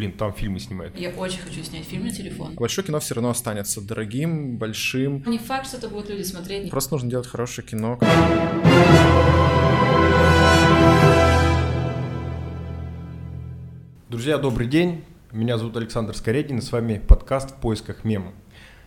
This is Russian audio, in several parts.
блин, там фильмы снимают. Я очень хочу снять фильм на телефон. Большое кино все равно останется дорогим, большим. Не факт, что это будут люди смотреть. Просто нужно делать хорошее кино. Друзья, добрый день. Меня зовут Александр Скоредин, и с вами подкаст «В поисках мема».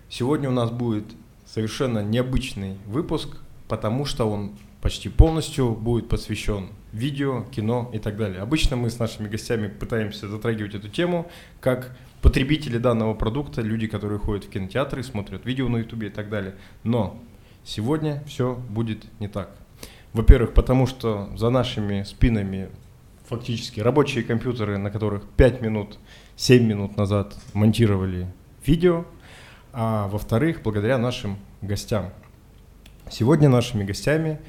Сегодня у нас будет совершенно необычный выпуск, потому что он почти полностью будет посвящен видео, кино и так далее. Обычно мы с нашими гостями пытаемся затрагивать эту тему как потребители данного продукта, люди, которые ходят в кинотеатры, смотрят видео на ютубе и так далее. Но сегодня все будет не так. Во-первых, потому что за нашими спинами фактически рабочие компьютеры, на которых 5 минут, 7 минут назад монтировали видео, а во-вторых, благодаря нашим гостям. Сегодня нашими гостями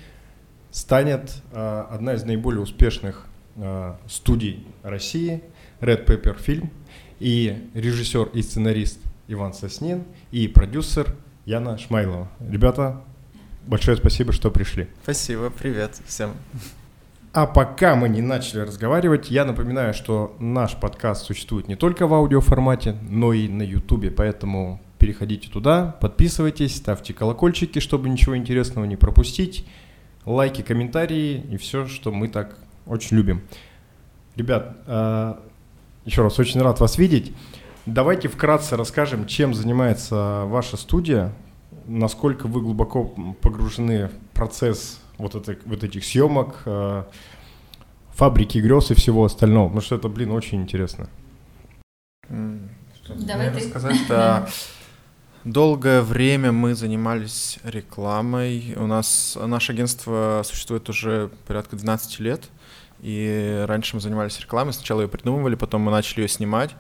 станет э, одна из наиболее успешных э, студий России, Red Pepper Film, и режиссер и сценарист Иван Соснин, и продюсер Яна Шмайлова. Ребята, большое спасибо, что пришли. Спасибо, привет всем. А пока мы не начали разговаривать, я напоминаю, что наш подкаст существует не только в аудиоформате, но и на YouTube, поэтому переходите туда, подписывайтесь, ставьте колокольчики, чтобы ничего интересного не пропустить, лайки, комментарии и все, что мы так очень любим. Ребят, а, еще раз очень рад вас видеть. Давайте вкратце расскажем, чем занимается ваша студия, насколько вы глубоко погружены в процесс вот, это, вот этих съемок, э, фабрики грез и всего остального, потому что это, блин, очень интересно. Что Давай ты. рассказать? Долгое время мы занимались рекламой. У нас наше агентство существует уже порядка 12 лет. И раньше мы занимались рекламой. Сначала ее придумывали, потом мы начали ее снимать.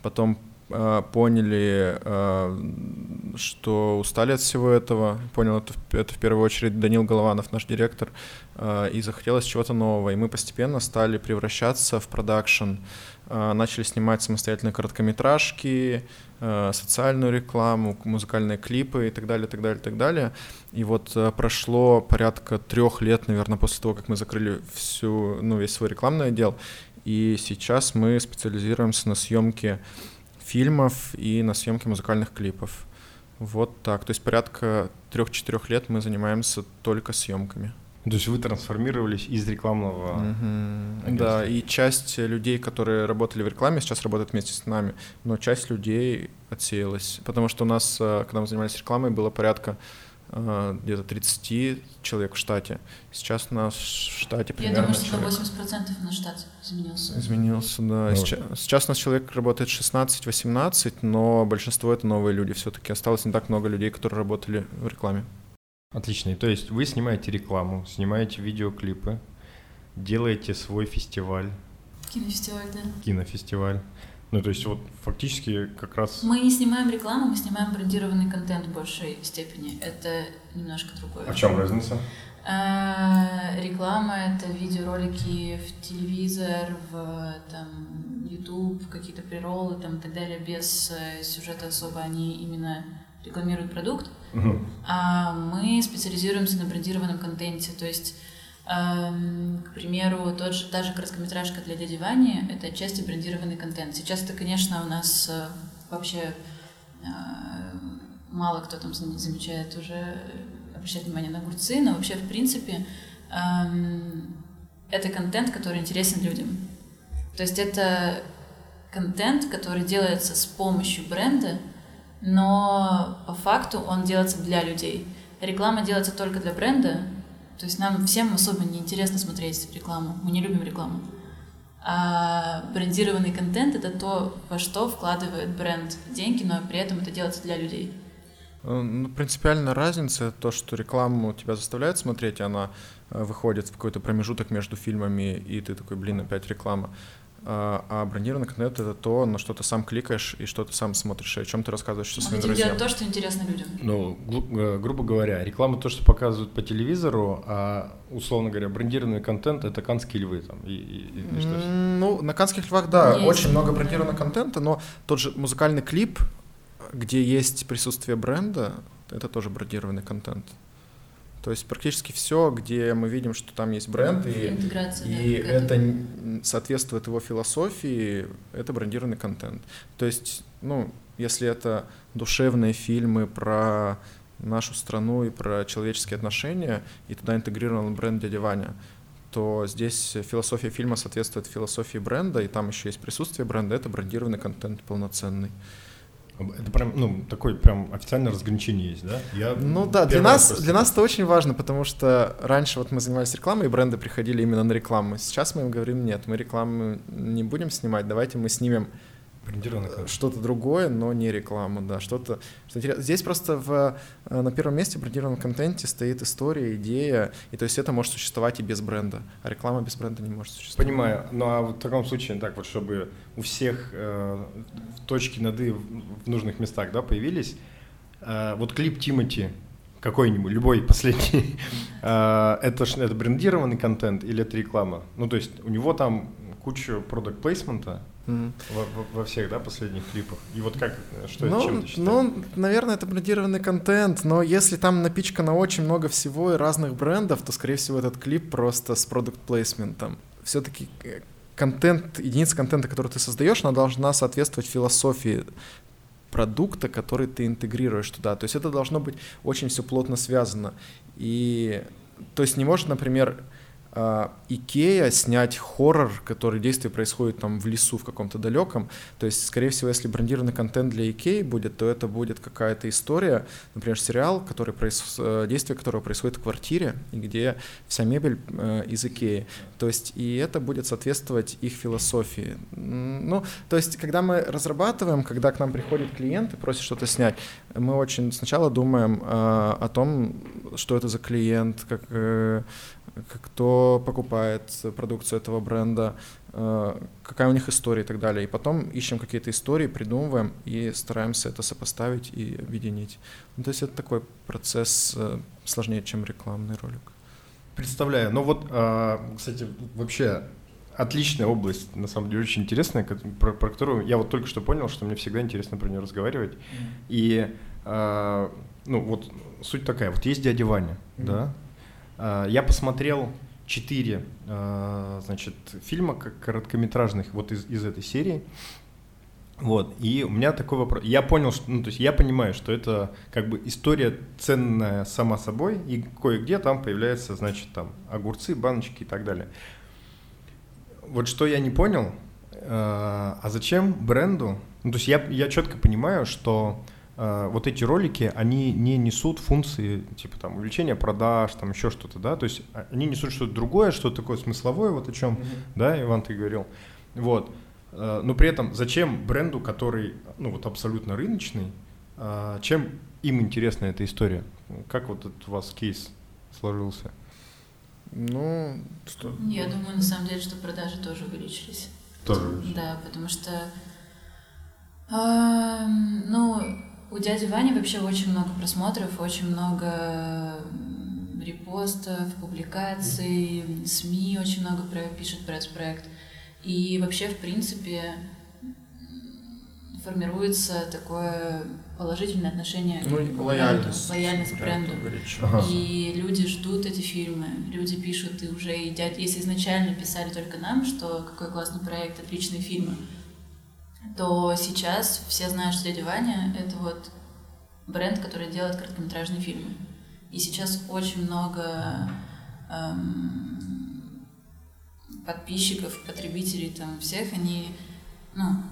Потом Э, поняли, э, что устали от всего этого. Понял это, это в первую очередь Данил Голованов, наш директор, э, и захотелось чего-то нового. И мы постепенно стали превращаться в продакшн. Начали снимать самостоятельные короткометражки, социальную рекламу, музыкальные клипы и так далее, так далее, так далее. И вот прошло порядка трех лет, наверное, после того, как мы закрыли всю, ну, весь свой рекламный отдел. И сейчас мы специализируемся на съемке фильмов и на съемке музыкальных клипов. Вот так. То есть порядка трех-четырех лет мы занимаемся только съемками. То есть вы трансформировались из рекламного mm-hmm. Да, и часть людей, которые работали в рекламе, сейчас работают вместе с нами, но часть людей отсеялась. Потому что у нас, э, когда мы занимались рекламой, было порядка Э, где-то 30 человек в штате. Сейчас у нас в штате примерно... Я думаю, что человек... 80% на штат изменился. Изменился, да. Ну, сейчас, сейчас у нас человек работает 16-18, но большинство это новые люди все-таки. Осталось не так много людей, которые работали в рекламе. Отлично. То есть вы снимаете рекламу, снимаете видеоклипы, делаете свой фестиваль. Кинофестиваль, да. Кинофестиваль. Ну, то есть вот фактически как раз... Мы не снимаем рекламу, мы снимаем брендированный контент в большей степени. Это немножко другое. А в чем разница? А, реклама — это видеоролики в телевизор, в там, YouTube, какие-то приролы там, и так далее, без э, сюжета особо. Они именно рекламируют продукт. Угу. А мы специализируемся на брендированном контенте, то есть Эм, к примеру, тот же, та же короткометражка для дяди Вани — это отчасти брендированный контент. Сейчас это, конечно, у нас э, вообще э, мало кто там замечает уже, обращает внимание на огурцы, но вообще, в принципе, эм, это контент, который интересен людям. То есть это контент, который делается с помощью бренда, но по факту он делается для людей. Реклама делается только для бренда, то есть нам всем особо не интересно смотреть рекламу. Мы не любим рекламу. А брендированный контент — это то, во что вкладывает бренд деньги, но при этом это делается для людей. Э, ну, принципиальная разница то, что рекламу тебя заставляют смотреть, она э, выходит в какой-то промежуток между фильмами, и ты такой, блин, опять реклама. А, а брендированный контент — это то, на что ты сам кликаешь и что ты сам смотришь, и о чем ты рассказываешь со своими друзьями. делать то, что интересно людям. Ну, гру- грубо говоря, реклама то, что показывают по телевизору, а, условно говоря, брендированный контент — это канские львы там, и, и, и что Ну, на канских львах, да, есть. очень много брендированного контента, но тот же музыкальный клип, где есть присутствие бренда, это тоже брендированный контент. То есть практически все, где мы видим, что там есть бренд, и, Интеграция, да, и какая-то. это соответствует его философии, это брендированный контент. То есть, ну, если это душевные фильмы про нашу страну и про человеческие отношения, и туда интегрирован бренд «Дядя Ваня», то здесь философия фильма соответствует философии бренда, и там еще есть присутствие бренда, это брендированный контент полноценный. Это прям, ну, такое прям официальное разграничение есть, да? Я Ну да, для нас, просто- для нас это очень важно, потому что раньше вот мы занимались рекламой, и бренды приходили именно на рекламу. Сейчас мы им говорим, нет, мы рекламу не будем снимать, давайте мы снимем. Что-то другое, но не рекламу, да, что-то что Здесь просто в, э, на первом месте в брендированном контенте стоит история, идея, и то есть это может существовать и без бренда, а реклама без бренда не может существовать. Понимаю. Ну а вот в таком случае, так вот, чтобы у всех э, точки над «и» в нужных местах, да, появились, э, вот клип Тимати какой-нибудь, любой последний, э, это, это брендированный контент или это реклама? Ну, то есть у него там куча продукт Мгм. во, во- во всех, да, последних клипах. И вот как, э, что ну, чем ты считаешь? ну, наверное, это брендированный контент, но если там напичкано очень много всего и разных брендов, то, скорее всего, этот клип просто с продукт плейсментом. Все-таки контент, единица контента, который ты создаешь, она должна соответствовать философии продукта, который ты интегрируешь туда. То есть это должно быть очень все плотно связано. И то есть не может, например, Икея снять хоррор, который действие происходит там в лесу в каком-то далеком. То есть, скорее всего, если брендированный контент для Икеи будет, то это будет какая-то история, например, сериал, который проис... э, действие которого происходит в квартире, где вся мебель э, из Икеи. То есть и это будет соответствовать их философии. Ну, то есть, когда мы разрабатываем, когда к нам приходит клиент и просит что-то снять, мы очень сначала думаем э, о том, что это за клиент, как, э, кто покупает продукцию этого бренда, э, какая у них история и так далее. И потом ищем какие-то истории, придумываем и стараемся это сопоставить и объединить. Ну, то есть это такой процесс э, сложнее, чем рекламный ролик. Представляю. Ну вот, а, кстати, вообще отличная область, на самом деле, очень интересная, про, про которую я вот только что понял, что мне всегда интересно про нее разговаривать. И, а, ну вот, суть такая, вот есть дядя Ваня, Мгм. да? А, я посмотрел четыре, а, значит, фильма как короткометражных вот из, из этой серии. Вот, и у меня такой вопрос. Я понял, что, ну, то есть я понимаю, что это как бы история ценная сама собой, и кое-где там появляются, значит, там огурцы, баночки и так далее. Вот что я не понял, э, а зачем бренду? Ну, то есть я, я четко понимаю, что э, вот эти ролики, они не несут функции, типа там увеличения продаж, там еще что-то, да, то есть а- они несут что-то другое, что-то такое смысловое, вот о чем, да, Иван, ты говорил. Вот. Э, Но при этом зачем бренду, который, ну, вот абсолютно рыночный, э, чем им интересна эта история? Как вот этот у вас кейс сложился? Ну, что? Я думаю, на самом деле, что продажи тоже увеличились. Тоже. Да, потому что, эм, ну, у дяди Вани вообще очень много просмотров, очень много репостов, публикаций, СМИ очень много про, пишет про этот проект. И вообще, в принципе, формируется такое положительное отношение Ну, к и бренду, лояльность. лояльность к бренду. Ага. И люди ждут эти фильмы, люди пишут и уже едят. Если изначально писали только нам, что какой классный проект, отличные фильмы, то сейчас все знают, что «Дядя Ваня» — это вот бренд, который делает короткометражные фильмы. И сейчас очень много эм, подписчиков, потребителей там всех, они ну,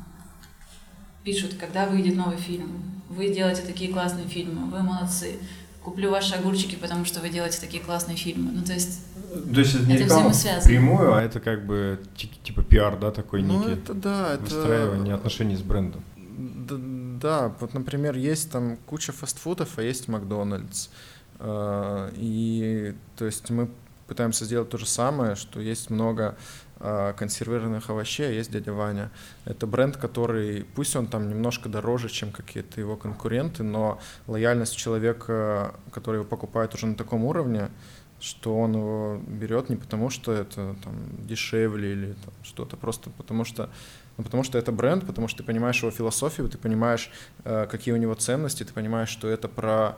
пишут, когда выйдет новый фильм. Вы делаете такие классные фильмы, вы молодцы. Куплю ваши огурчики, потому что вы делаете такие классные фильмы. Ну, то есть, То есть это не Это реклама прямую, а это как бы ти- типа пиар, да, такой Ну, некий, это да, это... выстраивание отношений с брендом. Д- Да, вот, например, есть там куча фастфудов, а есть Макдональдс. Э, И, то есть, мы пытаемся сделать то же самое, что есть много э, консервированных овощей, а есть дядя Ваня. Это бренд, который, пусть он там немножко дороже, чем какие-то его конкуренты, но лояльность человека, который его покупает уже на таком уровне, что он его берет не потому, что это там дешевле или там, что-то, просто потому что ну, потому что это бренд, потому что ты понимаешь его философию, ты понимаешь, э, какие у него ценности, ты понимаешь, что это про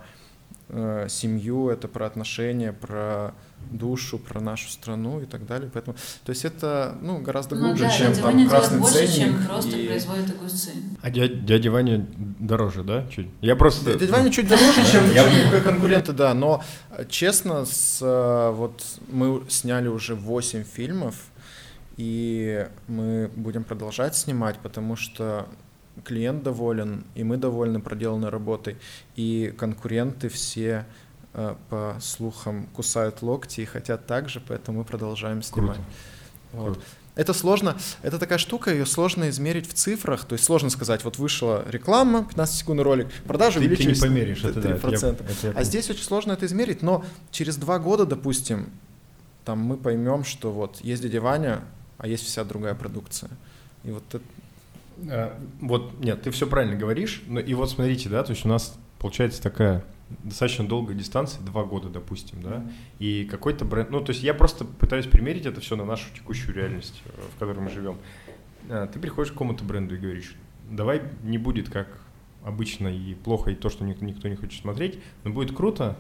э, семью, это про отношения, про душу, про нашу страну и так далее. Поэтому, то есть это ну, гораздо Ну глубже, да, чем дядя там Ваня красный больше, ценник. чем просто и- производит огурцы. А дядя, дядя Ваня дороже, да? Чуть? Я просто... Дядя Ваня чуть дороже, чем, конкуренты, да, но честно, с, вот мы сняли уже 8 фильмов, и мы будем продолжать снимать, потому что клиент доволен, и мы довольны проделанной работой, и конкуренты все э, по слухам кусают локти и хотят так же, поэтому мы продолжаем снимать. Круто. Вот. Круто. Это сложно, это такая штука, ее сложно измерить в цифрах, то есть сложно сказать, вот вышла реклама, 15-секундный ролик, продажи Ты, ты не увеличились померишь, это да. это я- 3%. это я А здесь очень сложно это измерить, но через два года, допустим, там мы поймем, что вот есть дядя Ваня, а есть вся другая продукция. И вот это, Вот, нет, ты все правильно говоришь. Но и вот смотрите, да, то есть у нас получается такая достаточно долгая дистанция, два года, допустим, да, и какой-то бренд, ну, то есть я просто пытаюсь примерить это все на нашу текущую реальность, э, в которой мы живем. А, Ты приходишь к какому-то бренду и говоришь, давай не будет как обычно и плохо, и то, что ник- никто не хочет смотреть, но будет круто,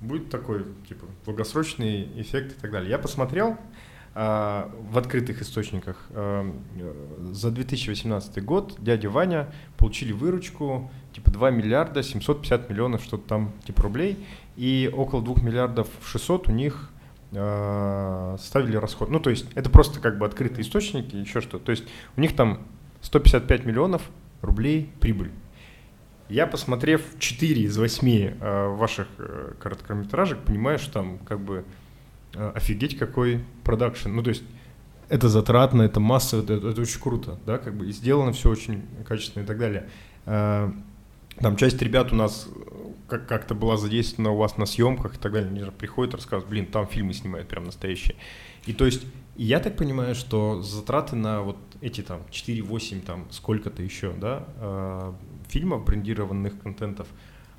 будет такой, типа, долгосрочный эффект и так далее. Я посмотрел в открытых источниках а, э, за 2018 год дядя Ваня получили выручку типа 2 миллиарда 750 миллионов что-то там типа рублей и около 2 миллиардов 600 у них ставили расход. Ну, то есть это просто как бы открытые источники, еще что. То есть у них там 155 миллионов рублей прибыль. Я, посмотрев 4 из 8 э, ваших э, короткометражек, понимаю, что там как бы э, офигеть какой продакшн. Ну, то есть это затратно, это массово, это, это очень круто, да, как бы и сделано все очень качественно и так далее. Э, Там часть ребят у нас э, как- как-то была задействована у вас на съемках и так далее, они приходят, рассказывают, блин, там фильмы снимают прям настоящие. И то есть я так понимаю, что затраты на вот эти там 4-8 там сколько-то еще, да, э, фильмов, брендированных контентов,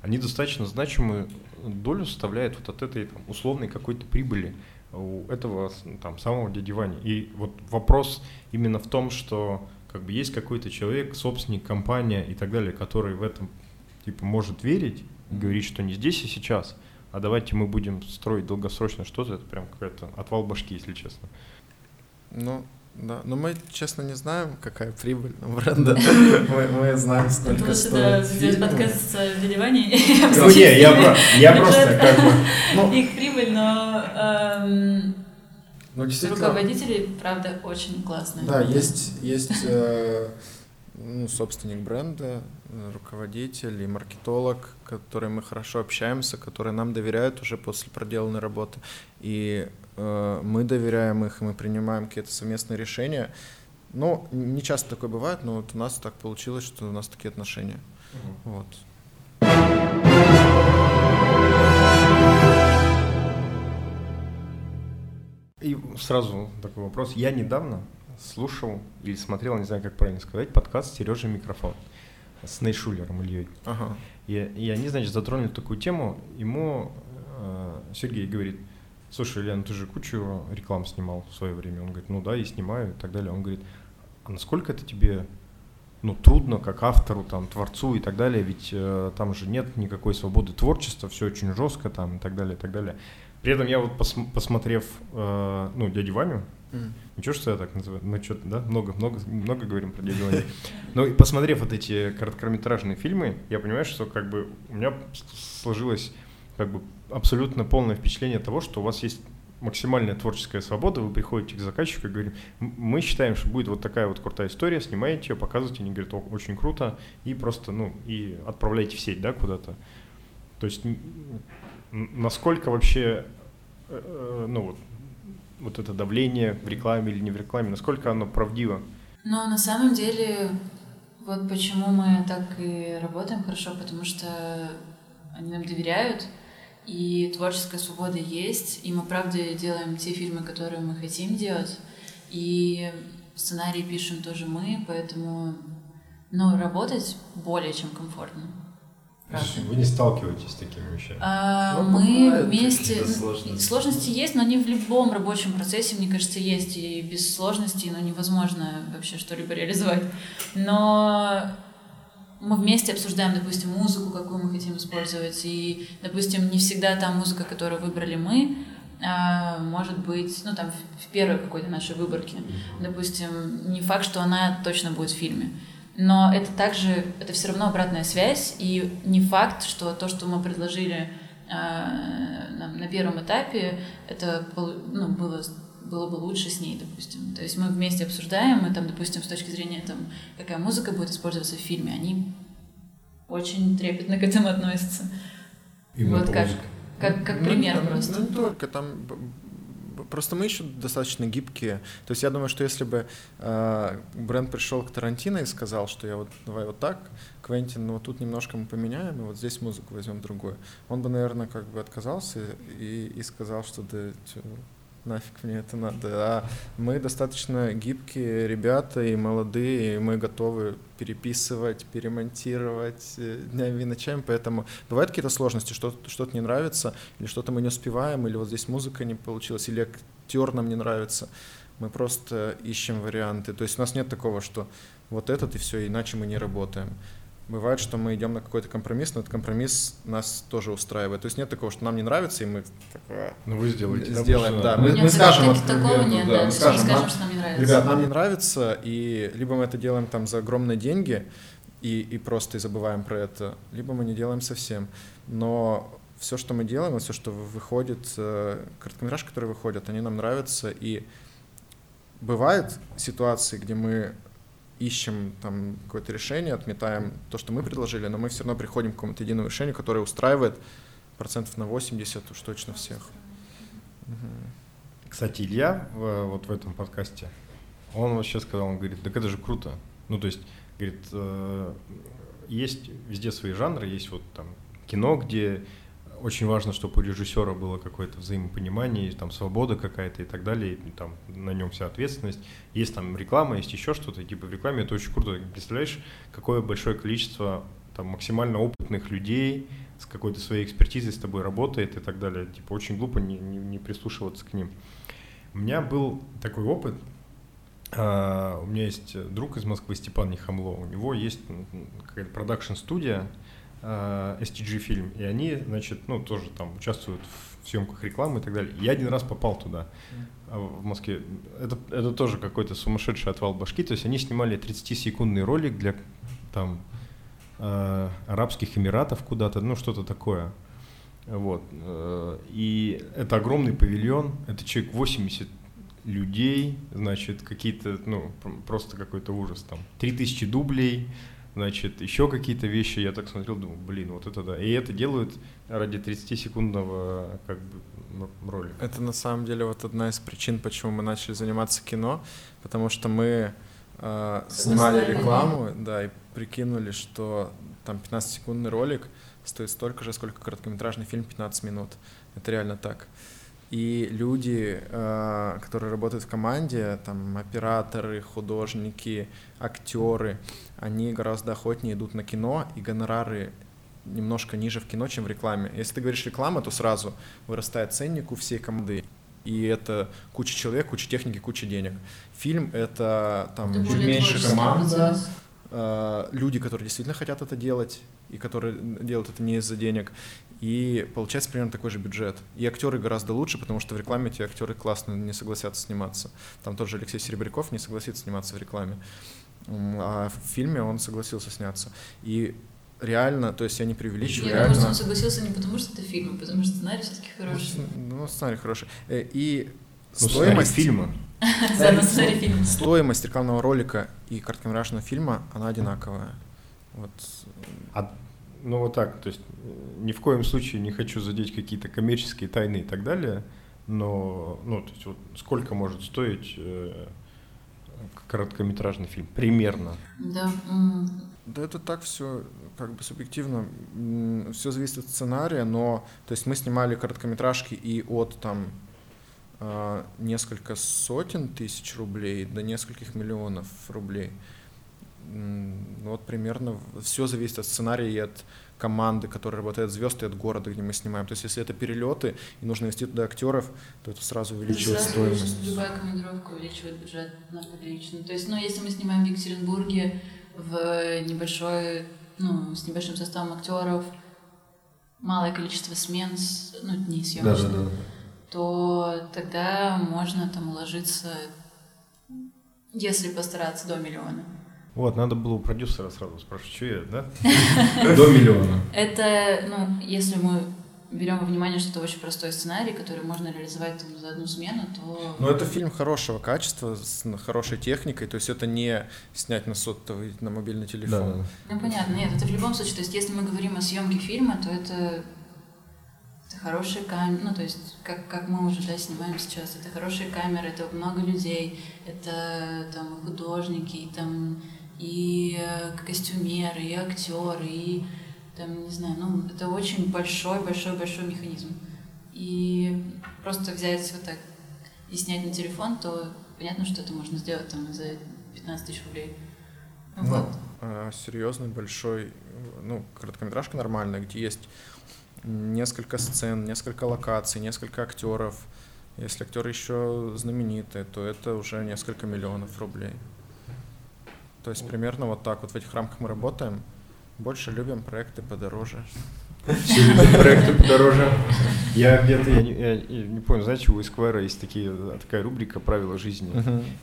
они достаточно значимую долю составляют вот от этой там, условной какой-то прибыли у этого там самого дяди Вани. И вот вопрос именно в том, что как бы есть какой-то человек, собственник, компания и так далее, который в этом типа может верить и говорить, что не здесь и сейчас, а давайте мы будем строить долгосрочно что-то, это прям какой-то отвал башки, если честно. ну, да, но мы, честно, не знаем, какая прибыль у бренда. Мы, мы знаем, сколько стоит сделать фильм. подкаст с э, дядей Ваней и Ну, не, я, с просто как бы... Ну, их прибыль, но эм, ну, действительно, руководители, правда, очень классные. Да, есть, есть э, ну, собственник бренда, руководитель и маркетолог, который мы хорошо общаемся, которые нам доверяют уже после проделанной работы. И мы доверяем их, мы принимаем какие-то совместные решения. Ну, не часто такое бывает, но вот у нас так получилось, что у нас такие отношения. Вот. И сразу такой вопрос. Я недавно слушал или смотрел, не знаю, как правильно сказать, подкаст «Сережа микрофон» с Нейшулером Ильей. Ага. И, и они, значит, затронули такую тему. Ему э, Сергей говорит, слушай, Лен, ты же кучу реклам снимал в свое время. Он говорит, ну да, и снимаю и так далее. Он говорит, а насколько это тебе ну, трудно как автору, там, творцу и так далее, ведь э, там же нет никакой свободы творчества, все очень жестко там и так далее, и так далее. При этом я вот посм- посмотрев, э, ну, дядю Ваню, М. Ничего, что я так называю? Ну, что-то, да? Много, много, говорим про дядю Ваню. Ну, и посмотрев вот эти короткометражные фильмы, я понимаю, что как бы у меня сложилось как бы абсолютно полное впечатление того, что у вас есть максимальная творческая свобода, вы приходите к заказчику и говорите, «М- мы считаем, что будет вот такая вот крутая история, снимаете ее, показываете, они говорят, «О, очень круто, и просто, ну, и отправляйте в сеть, да, куда-то. То есть, насколько вообще, э, э, ну, вот, вот это давление в рекламе или не в рекламе, насколько оно правдиво? Но на самом деле, вот почему мы так и работаем хорошо, потому что они нам доверяют, и творческая свобода есть, и мы, правда, делаем те фильмы, которые мы хотим делать, и сценарий пишем тоже мы, поэтому, ну, работать более чем комфортно. Правда. Вы не сталкиваетесь с такими вещами? А, Ну, мы вместе... сложности. Сложности есть, но они в любом рабочем процессе, мне кажется, есть. И без сложностей ну, невозможно вообще что-либо реализовать. Но мы вместе обсуждаем, допустим, музыку, какую мы хотим использовать, и, допустим, не всегда та музыка, которую выбрали мы, а, может быть, ну там в первой какой-то нашей выборке, допустим, не факт, что она точно будет в фильме. Но это также, это все равно обратная связь, и не факт, что то, что мы предложили э, на, на первом этапе, это ну, было было бы лучше с ней, допустим. То есть мы вместе обсуждаем, и там, допустим, с точки зрения, там, какая музыка будет использоваться в фильме, они очень трепетно к этому относятся. Именно вот как, как, как ну, пример ну, просто. Ну, только там просто мы еще достаточно гибкие. То есть я думаю, что если бы э, бренд пришел к Тарантино и сказал, что я вот давай вот так, Квентин, ну вот тут немножко мы поменяем, и вот здесь музыку возьмем другую, он бы, наверное, как бы отказался и, и сказал, что да, нафиг мне это надо. А мы достаточно гибкие ребята и молодые, и мы готовы переписывать, перемонтировать э, днями и ночами, поэтому бывают какие-то сложности, что-то что не нравится, или что-то мы не успеваем, или вот здесь музыка не получилась, или актер нам не нравится. Мы просто ищем варианты. То есть у нас нет такого, что вот этот и все, иначе мы не работаем. Бывает, что мы идем на какой-то компромисс, но этот компромисс нас тоже устраивает. То есть нет такого, что нам не нравится, и мы такое ну, вы сделаете, сделаем. Да, мы, мы скажем, так, такого нет, да, да, мы скажем, скажем, нам, что нам не нравится. Ребят, нам не нравится, и либо мы это делаем там за огромные деньги и, и просто и забываем про это, либо мы не делаем совсем. Но все, что мы делаем, все, что выходит, э, короткометражки, которые выходят, они нам нравятся, и бывают ситуации, где мы ищем там какое-то решение, отметаем то, что мы предложили, но мы все равно приходим к какому-то единому решению, которое устраивает процентов на 80 уж точно всех. Кстати, Илья вот в этом подкасте, он сейчас сказал, он говорит, так это же круто. Ну, то есть, говорит, э, есть везде свои жанры, есть вот там кино, где очень важно, чтобы у режиссера было какое-то взаимопонимание, там свобода какая-то и так далее, и, там на нем вся ответственность. Есть там реклама, есть еще что-то, типа в рекламе это очень круто. Представляешь, какое большое количество там максимально опытных людей с какой-то своей экспертизой с тобой работает и так далее. Типа очень глупо не, не, не прислушиваться к ним. У меня был такой опыт. Uh, у меня есть друг из Москвы, Степан Нехамло. У него есть какая-то продакшн-студия, STG фильм, и они, значит, ну, тоже там участвуют в съемках рекламы и так далее. Я один раз попал туда, а, в Москве. Это, это тоже какой-то сумасшедший отвал башки, то есть они снимали 30-секундный ролик для там э, Арабских Эмиратов куда-то, ну, что-то такое. Вот. Э, и это огромный павильон, это человек 80 людей, значит, какие-то, ну, просто какой-то ужас там. 3000 дублей, значит, еще какие-то вещи, я так смотрел, думаю, блин, вот это да. И это делают ради 30-секундного как бы ролика. Это на самом деле вот одна из причин, почему мы начали заниматься кино, потому что мы э, снимали рекламу, да, и прикинули, что там 15-секундный ролик стоит столько же, сколько короткометражный фильм 15 минут. Это реально так. И люди, э, которые работают в команде, там операторы, художники, актеры, они гораздо охотнее идут на кино, и гонорары немножко ниже в кино, чем в рекламе. Если ты говоришь реклама, то сразу вырастает ценник у всей команды. И это куча человек, куча техники, куча денег. Фильм — это там это чуть меньше команда, э, люди, которые действительно хотят это делать, и которые делают это не из-за денег. И получается примерно такой же бюджет. И актеры гораздо лучше, потому что в рекламе эти актеры классно не согласятся сниматься. Там тот же Алексей Серебряков не согласится сниматься в рекламе. А в фильме он согласился сняться. И реально, то есть я не преувеличиваю. Я реально... думаю, что он согласился не потому, что это фильм, а потому что сценарий все-таки хороший. Ну, ну, сценарий хороший. Э, и ну, стоимость фильма. Стоимость рекламного ролика и короткометражного фильма, она одинаковая. Вот. А, ну вот так, то есть ни в коем случае не хочу задеть какие-то коммерческие тайны и так далее, но ну, то есть вот сколько может стоить э, короткометражный фильм? Примерно. Да. Да это так все как бы субъективно. Все зависит от сценария, но то есть мы снимали короткометражки и от там э, несколько сотен тысяч рублей до нескольких миллионов рублей. Вот примерно все зависит от сценария и от команды, которые работают звезд, и от города, где мы снимаем. То есть если это перелеты и нужно вести туда актеров, то это сразу увеличивает сразу стоимость. Любая командировка увеличивает бюджет на прилично. То есть, ну, если мы снимаем в Екатеринбурге в небольшой ну, с небольшим составом актеров, малое количество смен, с, ну, дней съемочных, Да, да, да. то тогда можно там уложиться, если постараться, до миллиона. Вот, надо было у продюсера сразу спрашивать, что я, да? До миллиона. Это, ну, если мы берем во внимание, что это очень простой сценарий, который можно реализовать там, за одну смену, то... Но это фильм хорошего качества, с хорошей техникой, то есть это не снять на сотовый, на мобильный телефон. да. Ну, понятно, нет, это в любом случае, то есть если мы говорим о съемке фильма, то это, это хорошие камеры, ну, то есть как, как мы уже, да, снимаем сейчас, это хорошие камеры, это много людей, это там художники, и там и э, костюмеры, и актеры, и там, не знаю, ну, это очень большой-большой-большой механизм. И просто взять вот так и снять на телефон, то понятно, что это можно сделать там за 15 тысяч рублей. Ну, Вот. а, серьезный, большой, э, ну, короткометражка нормальная, где есть несколько сцен, несколько локаций, несколько актеров. Если актеры еще знаменитые, то это уже несколько миллионов рублей. То есть примерно вот так вот в этих рамках мы работаем. Больше любим проекты подороже. Все любят проекты подороже. Я где-то, я не, я- не помню, знаете, у Esquire есть такие, такая рубрика «Правила жизни».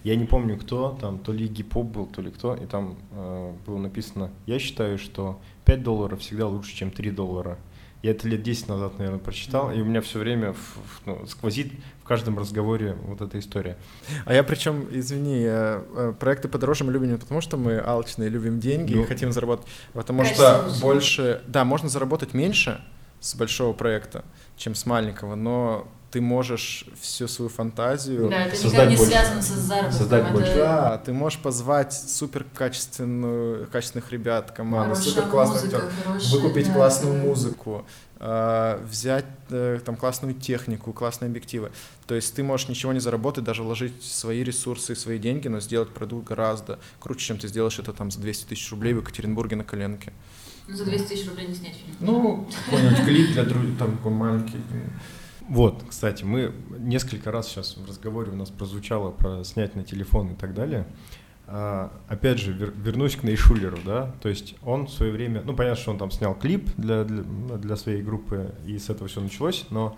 Я не помню, кто там, то ли гип-поп был, то ли кто, и там э, было написано, я считаю, что 5 долларов всегда лучше, чем 3 доллара. Я это лет 10 назад, наверное, прочитал, и у меня все время в- в- ну, сквозит каждом разговоре вот эта история. А я причем, извини, э, проекты подороже мы любим не потому, что мы алчные, любим деньги Ну. и хотим заработать, а потому что больше... Да, можно заработать меньше с большого проекта, чем с маленького, но ты можешь всю свою фантазию... Да, это создать никак не больше. связано с заработком. Создать это больше. Да, ты можешь позвать супер качественную, качественных ребят, команду, супер классных актеров, выкупить да, классную музыку, взять э, там классную технику, классные объективы. То есть ты можешь ничего не заработать, даже вложить свои ресурсы, свои деньги, но сделать продукт гораздо круче, чем ты сделаешь это там за 200 тысяч рублей в Екатеринбурге на коленке. Ну, за 200 тысяч рублей не снять фильм. Ну, какой-нибудь клип для друг, там такой маленький. Вот, кстати, мы несколько раз сейчас в разговоре у нас прозвучало про снять на телефон и так далее. А, опять же, вер- вернусь к Нейшулеру, да, то есть он в свое время, ну, понятно, что он там снял клип для, для, ну, для своей группы, и с этого все началось, но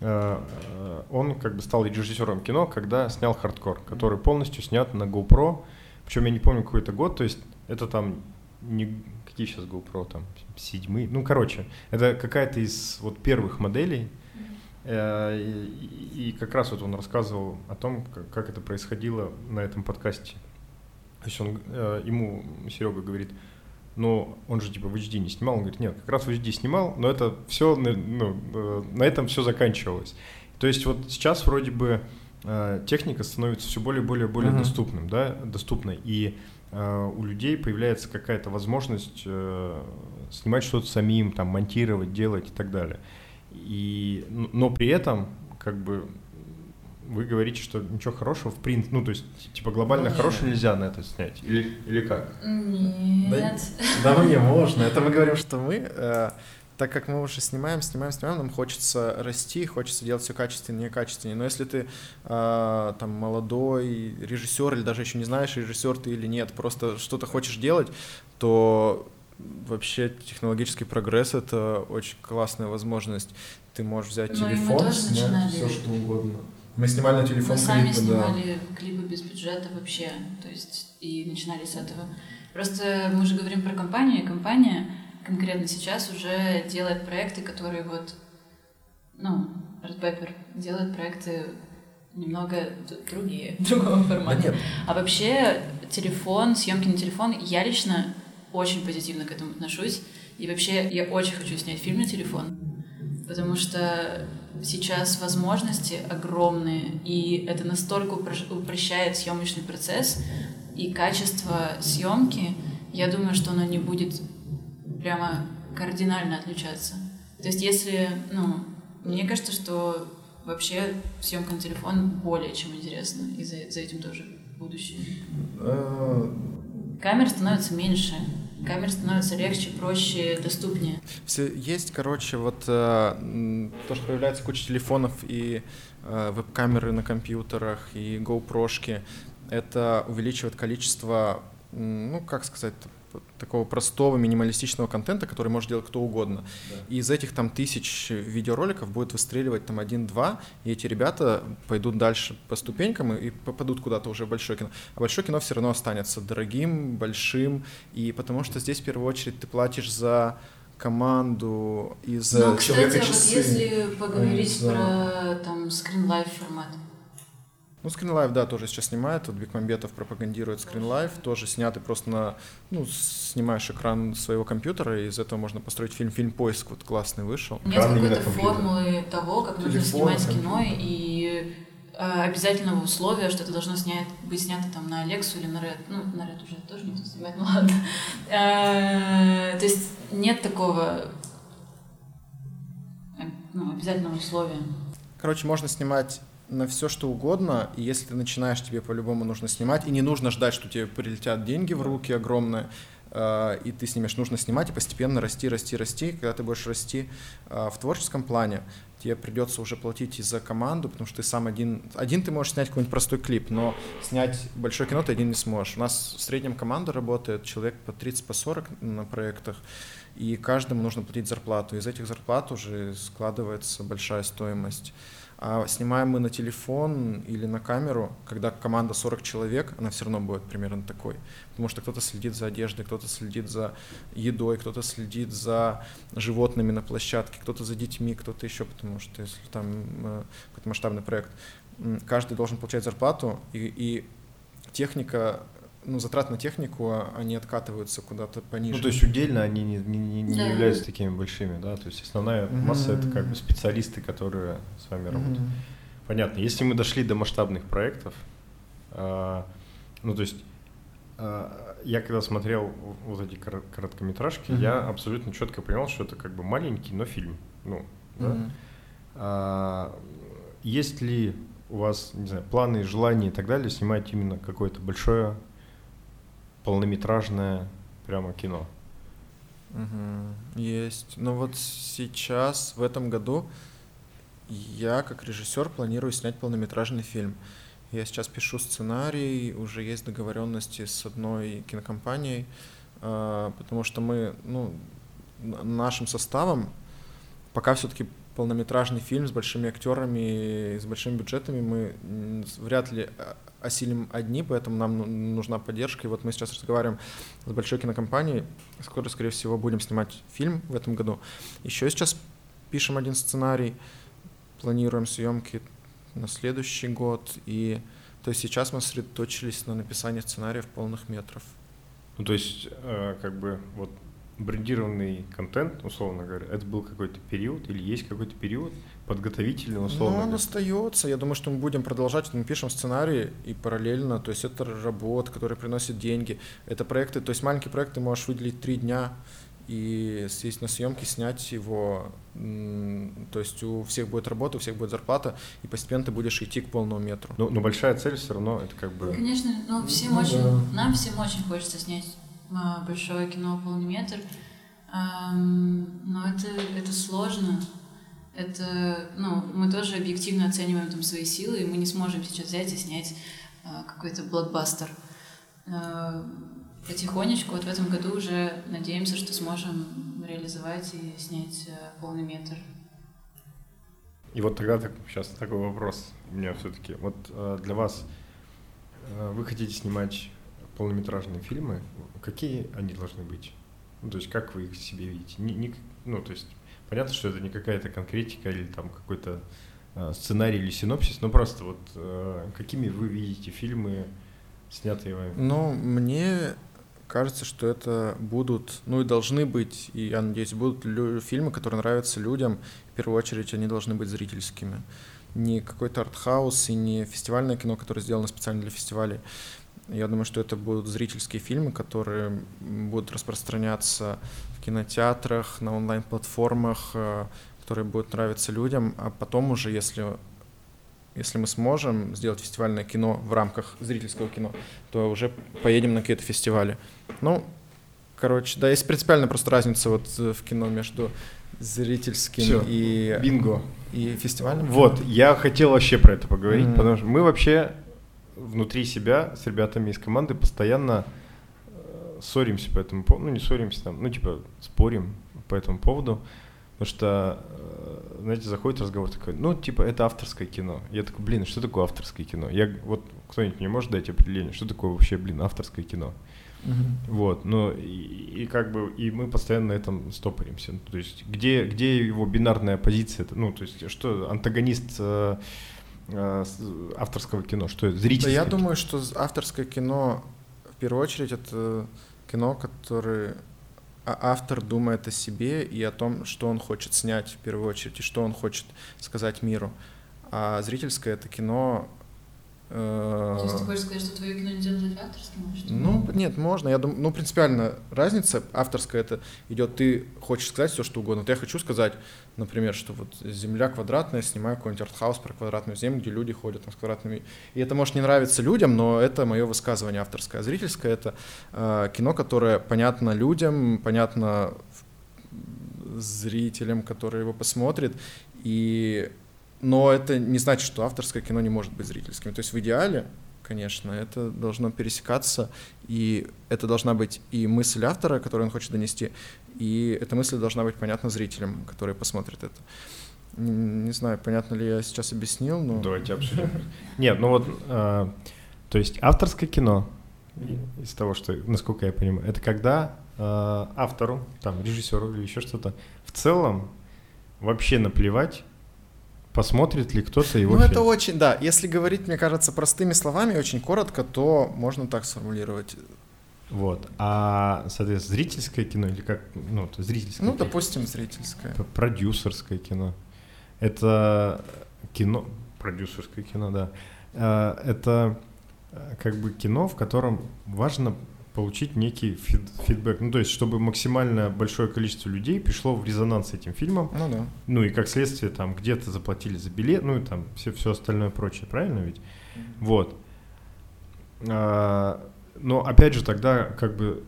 э, э, он как бы стал режиссером кино, когда снял «Хардкор», который полностью снят на GoPro, причем я не помню какой это год, то есть это там не какие сейчас GoPro, там седьмые, ну, короче, это какая-то из вот первых моделей, Э, И, и как раз вот он рассказывал о том, как, как это происходило на этом подкасте. То есть он, э, ему Серега говорит, ну, он же типа в HD не снимал. Он говорит, нет, как раз в HD снимал, но это все, ну, э, на этом все заканчивалось. То есть вот сейчас вроде бы э, техника становится все более, более, более Мгм. доступным, да, доступной. И э, у людей появляется какая-то возможность э, снимать что-то самим, там, монтировать, делать и так далее. И, но при этом, как бы, вы говорите, что ничего хорошего в принципе, ну, то есть, типа, глобально Ну, хорошего нельзя на это снять, или, или как? Нет. Да ну не можно. Это мы говорим, что мы, э, так как мы уже снимаем, снимаем, снимаем, нам хочется расти, хочется делать все качественнее, качественнее. Но если ты э, там молодой режиссер или даже еще не знаешь, режиссер ты или нет, просто что-то хочешь делать, то вообще технологический прогресс это очень классная возможность. Ты можешь взять Ну, и мы телефон, снять все что угодно. Мы снимали на телефон Мы сами клипы, да. снимали клипы без бюджета вообще, то есть и начинали с этого. Просто мы же говорим про компанию, и компания конкретно сейчас уже делает проекты, которые вот, ну, Red Pepper делает проекты немного другие, другого Да формата. нет, А вообще телефон, съемки на телефон, я лично очень позитивно к этому отношусь. И вообще я очень хочу снять фильм на телефон, потому что сейчас возможности огромные, и это настолько упро- упрощает съемочный процесс и качество съемки. Я думаю, что оно не будет прямо кардинально отличаться. То есть если, ну, мне кажется, что вообще съемка на телефон более чем интересна, и за, за этим тоже будущее. э, Камер становится меньше, камер становится легче, проще, доступнее. Все есть, короче, вот э, то, что появляется куча телефонов и э, веб-камеры на компьютерах и GoPro-шки, это увеличивает количество, ну, как сказать, такого простого минималистичного контента, который может делать кто угодно. Да. И из этих там тысяч видеороликов будет выстреливать там один-два, и эти ребята пойдут дальше по ступенькам и попадут куда-то уже в большое кино. А большое кино все равно останется дорогим, большим, и потому что здесь в первую очередь ты платишь за команду из ну, кстати, вот если поговорить за... про там Life формат, ну, Screen да, тоже сейчас снимает. Вот Бекмамбетов пропагандирует Screen тоже снятый просто на... Ну, снимаешь экран своего компьютера, и из этого можно построить фильм. Фильм «Поиск» вот классный вышел. Нет какой-то формулы того, как Телефон, нужно снимать кино, и э, обязательного условия, что это должно снять, быть снято там на Алексу или на Red. Ну, на Red уже тоже никто снимает, ну ладно. Э, то есть нет такого э, ну, обязательного условия. Короче, можно снимать на все что угодно, и если ты начинаешь, тебе по-любому нужно снимать, и не нужно ждать, что тебе прилетят деньги в руки огромные, э, и ты снимешь, нужно снимать и постепенно расти, расти, расти. Когда ты будешь расти э, в творческом плане, тебе придется уже платить и за команду, потому что ты сам один, один ты можешь снять какой-нибудь простой клип, но снять большое кино ты один не сможешь. У нас в среднем команда работает, человек по 30, по 40 на проектах, и каждому нужно платить зарплату. Из этих зарплат уже складывается большая стоимость. А снимаем мы на телефон или на камеру, когда команда 40 человек, она все равно будет примерно такой. Потому что кто-то следит за одеждой, кто-то следит за едой, кто-то следит за животными на площадке, кто-то за детьми, кто-то еще, потому что если там э, какой-то масштабный проект, каждый должен получать зарплату, и, и техника ну, затрат на технику, а они откатываются куда-то пониже. Ну, то есть удельно они не, не, не да. являются такими большими, да? То есть основная mm-hmm. масса это как бы специалисты, которые с вами работают. Mm-hmm. Понятно. Если мы дошли до масштабных проектов, э, ну, то есть э, я когда смотрел вот эти короткометражки, mm-hmm. я абсолютно четко понял, что это как бы маленький, но фильм. Ну, да? Mm-hmm. А, есть ли у вас, не знаю, планы, желания и так далее снимать именно какое-то большое полнометражное прямо кино. Угу, есть. Но вот сейчас, в этом году, я как режиссер планирую снять полнометражный фильм. Я сейчас пишу сценарий, уже есть договоренности с одной кинокомпанией, а, потому что мы, ну, нашим составом пока все-таки полнометражный фильм с большими актерами, с большими бюджетами мы вряд ли а, осилим одни, поэтому нам ну, нужна поддержка. И вот мы сейчас разговариваем с большой кинокомпанией, скоро, скорее всего, будем снимать фильм в этом году. Еще сейчас пишем один сценарий, планируем съемки на следующий год. И то есть сейчас мы сосредоточились на написании сценариев полных метров. Ну, то есть, э, как бы, вот брендированный контент, условно говоря, это был какой-то период или есть какой-то период подготовительный, условно Ну, он остается. Я думаю, что мы будем продолжать. Мы пишем сценарии и параллельно, то есть это работа, которая приносит деньги. Это проекты, то есть маленький проект ты можешь выделить три дня и съесть на съемки, снять его. То есть у всех будет работа, у всех будет зарплата, и постепенно ты будешь идти к полному метру. Ну, но большая цель все равно это как бы... Конечно, ну, всем ну, очень, да. нам всем очень хочется снять а, большое кино полный метр. Но это, это сложно. Это, ну, мы тоже объективно оцениваем там свои силы, и мы не сможем сейчас взять и снять а, какой-то блокбастер. А, потихонечку, вот в этом году уже надеемся, что сможем реализовать и снять полный метр. И вот тогда так, сейчас такой вопрос у меня все-таки. Вот для вас вы хотите снимать полнометражные фильмы, какие они должны быть? Ну, то есть как вы их себе видите? Не, не, ну, то есть понятно, что это не какая-то конкретика или там какой-то э, сценарий или синопсис, но просто вот э, какими вы видите фильмы, снятые вами? Ну, мне кажется, что это будут, ну и должны быть, и я надеюсь, будут лю- фильмы, которые нравятся людям. В первую очередь они должны быть зрительскими. Не какой-то артхаус и не фестивальное кино, которое сделано специально для фестивалей. Я думаю, что это будут зрительские фильмы, которые будут распространяться кинотеатрах, на онлайн-платформах, э, которые будут нравиться людям, а потом уже, если если мы сможем сделать фестивальное кино в рамках зрительского кино, то уже поедем на какие-то фестивали. Ну, короче, да, есть принципиальная просто разница вот в кино между зрительским Всё, и бинго и фестивальным. Вот, я хотел вообще про это поговорить, mm-hmm. потому что мы вообще внутри себя с ребятами из команды постоянно э, ссоримся по этому поводу, ну не ссоримся там, ну типа спорим по этому поводу, потому что, э, знаете, заходит разговор такой, ну типа это авторское кино. Я такой, блин, что такое авторское кино? Я вот кто-нибудь не может дать определение, что такое вообще, блин, авторское кино? Вот, ну и, и как бы и мы постоянно на этом стопоримся. Ну, то есть где где его бинарная позиция? Ну то есть что антагонист э, э, авторского кино, что это зрительское? Да, я думаю, что авторское кино в первую очередь это кино, которое а, автор думает о себе и о том, что он хочет снять в первую очередь и что он хочет сказать миру. А зрительское это кино то есть ты хочешь сказать, что твое кино нельзя назвать авторским? Ну, нет, можно. Я думаю, ну, принципиально разница авторская это идет, ты хочешь сказать все, что угодно. Вот я хочу сказать, например, что вот земля квадратная, снимаю какой-нибудь артхаус про квадратную землю, где люди ходят там с квадратными. И это может не нравиться людям, но это мое высказывание авторское. А зрительское это э, кино, которое понятно людям, понятно зрителям, которые его посмотрят. И но это не значит, что авторское кино не может быть зрительским. То есть в идеале, конечно, это должно пересекаться, и это должна быть и мысль автора, которую он хочет донести, и эта мысль должна быть понятна зрителям, которые посмотрят это. Не знаю, понятно ли я сейчас объяснил, но... Давайте обсудим. Нет, ну вот, э, то есть авторское кино, из того, что, насколько я понимаю, это когда э, автору, там, режиссеру или еще что-то, в целом вообще наплевать, посмотрит ли кто-то его Ну, фильм. это очень, да, если говорить, мне кажется, простыми словами, очень коротко, то можно так сформулировать. Вот. А, соответственно, зрительское кино или как, ну, то зрительское Ну, кино, допустим, зрительское. продюсерское кино. Это кино, продюсерское кино, да. Э, Это э, как бы кино, в котором важно получить некий фид, фидбэк. Ну, то есть, чтобы максимально большое количество людей пришло в резонанс с этим фильмом. Ну да. Ну и как следствие, там где-то заплатили за билет, ну и там все, все остальное прочее, правильно ведь? Вот. А, но опять же, тогда как бы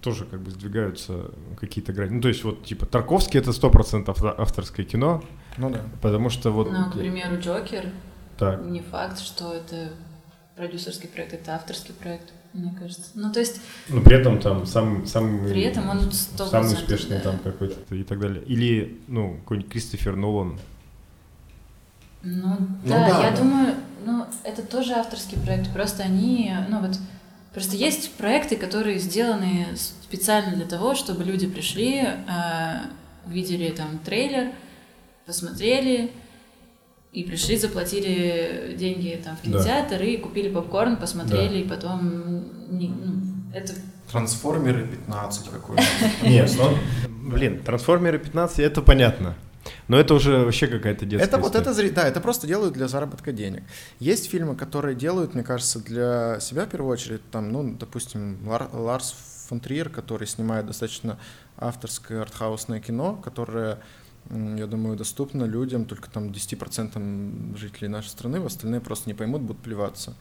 тоже как бы сдвигаются какие-то грани. Ну, то есть, вот, типа, Тарковский это 100% авто- авторское кино, Ну да. потому что вот... Ну, к примеру, Джокер, Так. не факт, что это продюсерский проект, это авторский проект, мне кажется. Ну, то есть, Но при этом там сам, самый, При этом он 100%, самый успешный да. там какой-то и так далее. Или, ну, какой-нибудь Кристофер Нолан. ну, Ну да, да, я да. думаю, ну, это тоже авторский проект, просто они, ну, вот, просто есть проекты, которые сделаны специально для того, чтобы люди пришли, э, увидели там трейлер, посмотрели, и пришли, заплатили деньги там в Да. кинотеатр и купили попкорн, посмотрели, и потом не- ну, это Трансформеры 15 какой-то. Нет, ну, блин, Трансформеры 15, это понятно. Но это уже вообще какая-то детская Это вот это, да, это просто делают для заработка денег. Есть фильмы, которые делают, мне кажется, для себя в первую очередь, там, ну, допустим, Лар- Ларс фон Триер, который снимает достаточно авторское артхаусное кино, которое, я думаю, доступно людям, только там 10% жителей нашей страны, остальные просто не поймут, будут плеваться.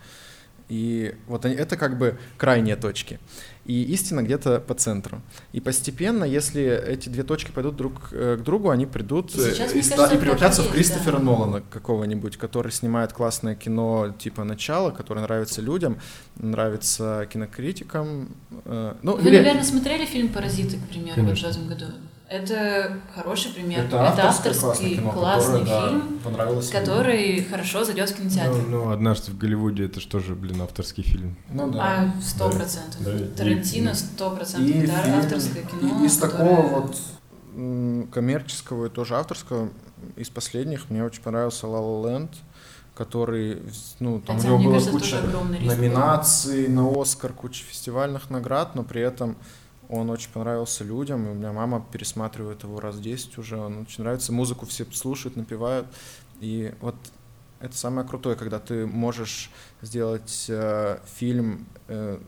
И вот они, это как бы крайние точки. И истина где-то по центру. И постепенно, если эти две точки пойдут друг э, к другу, они придут И сейчас, э, и, кажется, и превратятся в и Кристофера да. Нолана какого-нибудь, который снимает классное кино типа «Начало», которое нравится людям, нравится кинокритикам. э, ну, Вы, или- наверное, смотрели фильм «Паразиты», к примеру, в этом году? Это хороший пример. Это классное авторский кино, классный которое, да, фильм, понравилось людям. который хорошо зайдет в кинотеатр. Ну, ну, однажды в Голливуде это же тоже, блин, авторский фильм. Ну да. А сто процентов. Да, Тарантино сто процентов. Это фильм- авторское кино. и- из которое- такого вот коммерческого и тоже авторского, из последних мне очень понравился La La Land, который, ну, там Хотя, у него мне было кажется, куча риск был. номинаций на Оскар, куча фестивальных наград, но при этом он очень понравился людям, и у меня мама пересматривает его раз 10 уже, он очень нравится, музыку все слушают, напевают, и вот это самое крутое, когда ты можешь сделать э, фильм, э,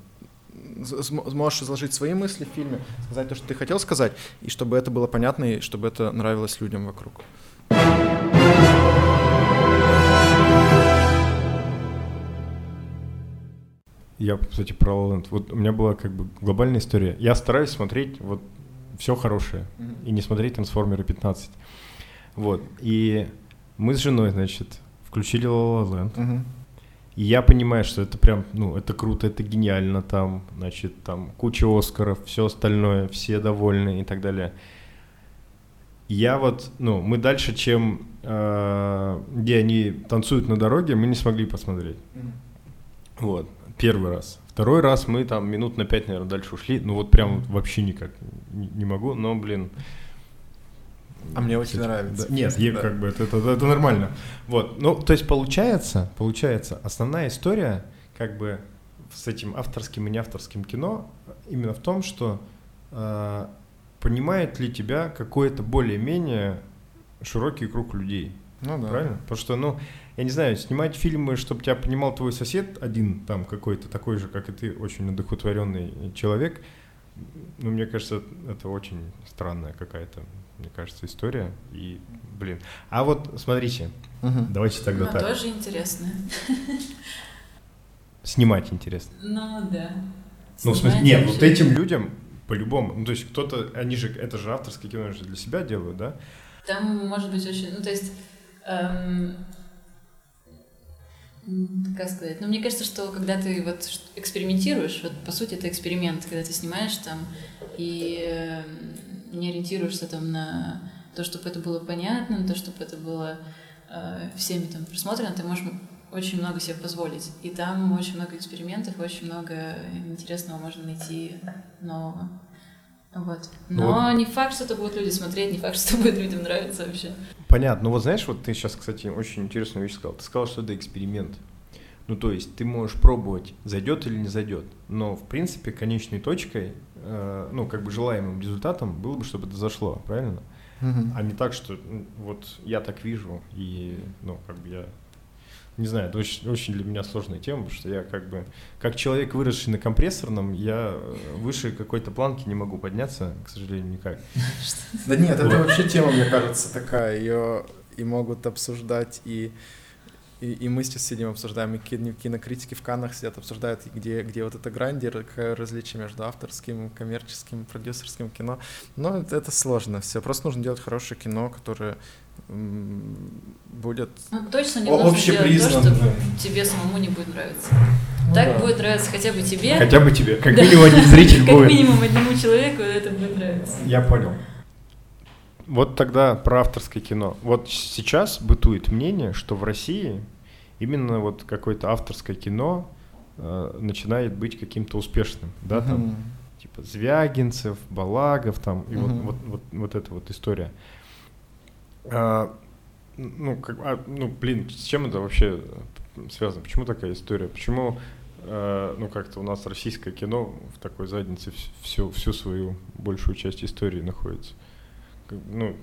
сможешь изложить свои мысли в фильме, сказать то, что ты хотел сказать, и чтобы это было понятно, и чтобы это нравилось людям вокруг. Я, кстати, про La Land. Вот у меня была как бы глобальная история. Я стараюсь смотреть вот все хорошее и не смотреть Трансформеры 15. Вот. И мы с женой, значит, включили La La Land. Мгм. И я понимаю, что это прям, ну, это круто, это гениально, там, значит, там куча Оскаров, все остальное, все довольны и так далее. Я вот, ну, мы дальше, чем э, где они танцуют на дороге, мы не смогли посмотреть. Вот, первый раз. Второй раз мы там минут на пять, наверное, дальше ушли. Ну вот прям вообще никак не, могу, но, блин, а мне очень нравится. Да, нет, да. как бы это, это, это нормально. Вот, ну, то есть получается, получается, основная история, как бы с этим авторским и неавторским кино, именно в том, что э, понимает ли тебя какой-то более-менее широкий круг людей. Ну да. Правильно? Потому что, ну, я не знаю, снимать фильмы, чтобы тебя понимал твой сосед один, там какой-то такой же, как и ты, очень одухотворенный человек, ну, мне кажется, это очень странная какая-то мне кажется, история. И, блин. А вот смотрите, угу. давайте тогда ну, так. тоже интересно. Снимать интересно. Ну да. Ну, в смысле, нет, вот этим людям по-любому. Ну, то есть кто-то, они же, это же авторское кино, они же для себя делают, да? Там может быть очень, ну, то есть, эм, как сказать, ну, мне кажется, что когда ты вот экспериментируешь, вот, по сути, это эксперимент, когда ты снимаешь там и эм, не ориентируешься там на то, чтобы это было понятно, на то, чтобы это было э, всеми там просмотрено, ты можешь очень много себе позволить. И там очень много экспериментов, очень много интересного можно найти нового. Вот. Ну Но вот. не факт, что это будут люди смотреть, не факт, что это будет людям нравиться вообще. Понятно. Ну вот знаешь, вот ты сейчас, кстати, очень интересную вещь сказал. Ты сказал, что это эксперимент. Ну, то есть ты можешь пробовать, зайдет или не зайдет. Но, в принципе, конечной точкой, э, ну, как бы желаемым результатом было бы, чтобы это зашло, правильно? Угу. А не так, что вот я так вижу, и, ну, как бы я не знаю, это очень, очень для меня сложная тема, потому что я как бы, как человек, выросший на компрессорном, я выше какой-то планки не могу подняться, к сожалению, никак. Да нет, это вообще тема, мне кажется, такая, ее и могут обсуждать и и, и мы сейчас сидим, обсуждаем, и кинокритики в Каннах сидят, обсуждают, где, где вот эта грань, где какое различие между авторским, коммерческим, продюсерским кино. Но это, это сложно все. Просто нужно делать хорошее кино, которое будет ну, точно не делать то, что тебе самому не будет нравиться. Ну, так да. будет нравиться хотя бы тебе. Хотя бы тебе, как да. минимум один зритель будет. Как минимум одному человеку это будет нравиться. Я понял. Вот тогда про авторское кино. Вот сейчас бытует мнение, что в России именно вот какое-то авторское кино э, начинает быть каким-то успешным, да, uh-huh. там типа Звягинцев, Балагов, там и uh-huh. вот, вот, вот, вот эта вот история. А, ну, как, а, ну, блин, с чем это вообще связано? Почему такая история? Почему э, ну, как-то у нас российское кино в такой заднице всю, всю свою большую часть истории находится? Ну,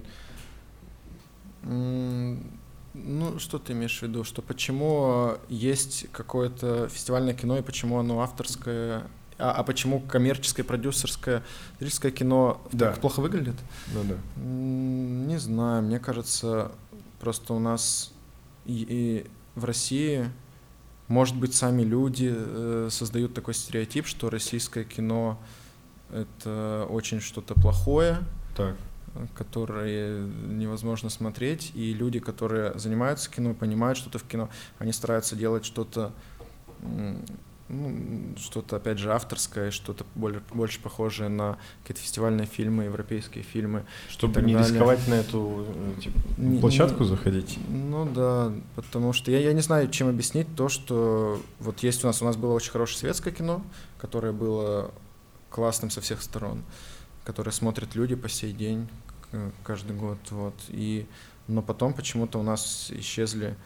ну, что ты имеешь в виду? Что почему есть какое-то фестивальное кино и почему оно авторское, а, а почему коммерческое, продюсерское, зрительское кино да. так плохо выглядит? Ну да. Не знаю, мне кажется, просто у нас и, и в России, может быть, сами люди э, создают такой стереотип, что российское кино это очень что-то плохое. Так которые невозможно смотреть, и люди, которые занимаются кино, понимают что-то в кино, они стараются делать что-то, ну, что-то, опять же, авторское, что-то более, больше похожее на какие-то фестивальные фильмы, европейские фильмы. Чтобы не далее. рисковать на эту типа, площадку не, заходить? Ну да, потому что я, я не знаю, чем объяснить то, что вот есть у нас, у нас было очень хорошее светское кино, которое было классным со всех сторон, которое смотрят люди по сей день, каждый год, вот, и, но потом почему-то у нас исчезли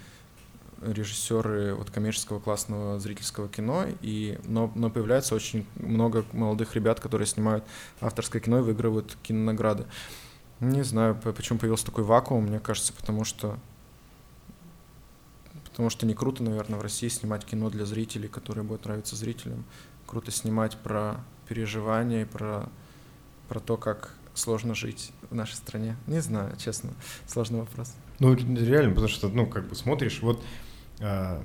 режиссеры вот коммерческого классного зрительского кино, и, но, но появляется очень много молодых ребят, которые снимают авторское кино и выигрывают кинонаграды. Не знаю, почему появился такой вакуум, мне кажется, потому что потому что не круто, наверное, в России снимать кино для зрителей, которое будет нравиться зрителям. Круто снимать про переживания, про, про то, как сложно жить в нашей стране? Не знаю, честно, сложный вопрос. Ну, реально, потому что, ну, как бы смотришь, вот э,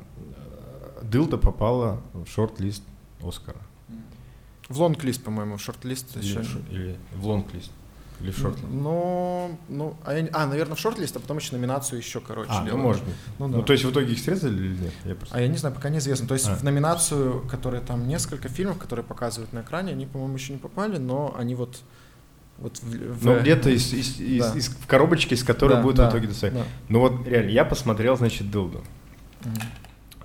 Дылда попала в шорт-лист Оскара. В лонг-лист, по-моему, в шорт-лист еще. Или в лонг-лист. Или в шорт Ну, ну, а, я, а, наверное, в шорт-лист, а потом еще номинацию еще, короче, А, ну делают. может быть. Ну, да. Ну, то есть в итоге их срезали или нет? Я просто... А я не знаю, пока неизвестно. То есть А. в номинацию, которые там несколько фильмов, которые показывают на экране, они, по-моему, еще не попали, но они вот вот в, в- Ну, где-то из, из- из- Да. из- в коробочке, из которой Да, будет да, в итоге доставить. да. Ну вот реально, я посмотрел, значит, Дылду. Мгм.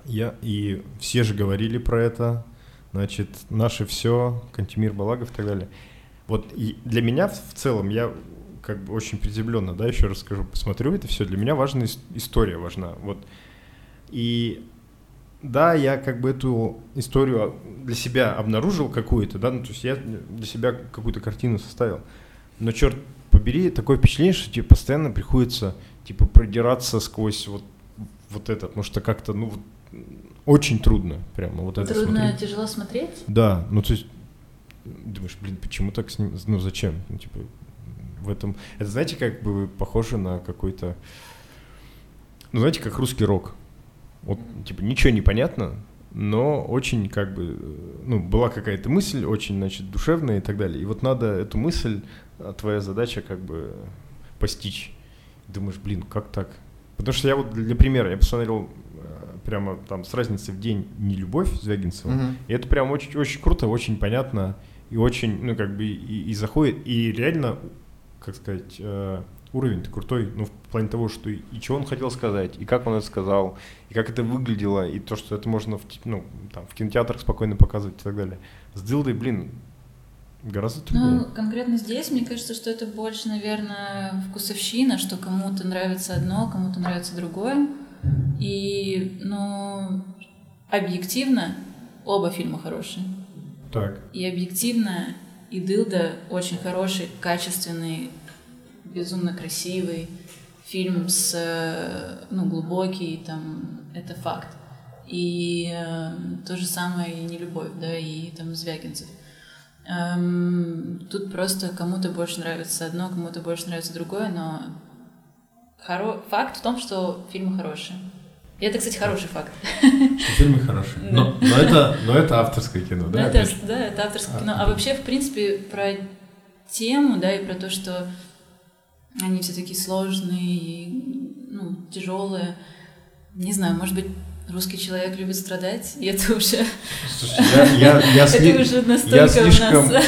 Я, и все же говорили про это, значит, наше все, Кантемир Балагов и так далее. Вот и для меня в, целом, я как бы очень приземленно, да, еще раз скажу, посмотрю это все, для меня важна ис- история важна, вот. И да, я как бы эту историю для себя обнаружил какую-то, да, ну, то есть я для себя какую-то картину составил. Но, черт побери, такое впечатление, что тебе постоянно приходится, типа, продираться сквозь вот, вот это, потому что как-то, ну, очень трудно прямо вот это Трудно, смотреть. тяжело смотреть? Да, ну, то есть, думаешь, блин, почему так с ним, ну, зачем? Ну, типа, в этом, это, знаете, как бы похоже на какой-то, ну, знаете, как русский рок. Вот, типа, ничего не понятно, но очень, как бы, ну, была какая-то мысль, очень, значит, душевная и так далее. И вот надо эту мысль, а твоя задача, как бы, постичь. Думаешь, блин, как так? Потому что я вот для примера, я посмотрел э, прямо там с разницей в день «Не любовь» Звягинцева, Мгм. и это прям очень, очень круто, очень понятно и очень, ну, как бы и, и заходит, и реально, как сказать, э, уровень-то крутой, ну, в плане того, что и, и чего он хотел сказать, и как он это сказал, и как это выглядело, и то, что это можно в, ну, там, в кинотеатрах спокойно показывать и так далее. С Дилдой, блин, гораздо труднее. Ну, конкретно здесь, мне кажется, что это больше, наверное, вкусовщина, что кому-то нравится одно, кому-то нравится другое. И, ну, объективно оба фильма хорошие. Так. И объективно и Дылда очень хороший, качественный, безумно красивый фильм с, э, ну, глубокий, там, это факт. И э, то же самое и «Нелюбовь», да, и там Звягинцев. Эм, тут просто кому-то больше нравится одно, кому-то больше нравится другое, но хоро... факт в том, что фильмы хорошие. И это, кстати, хороший факт. Что фильмы хорошие. Но, но, это, но это авторское кино, да? это, да, это авторское А, кино. А вообще, в принципе, про тему, да, и про то, что они все такие сложные и ну, тяжелые. Не знаю, может быть, русский человек любит страдать, и это уже, Слушай, я, я, я, сли- это уже настолько я у слишком нас.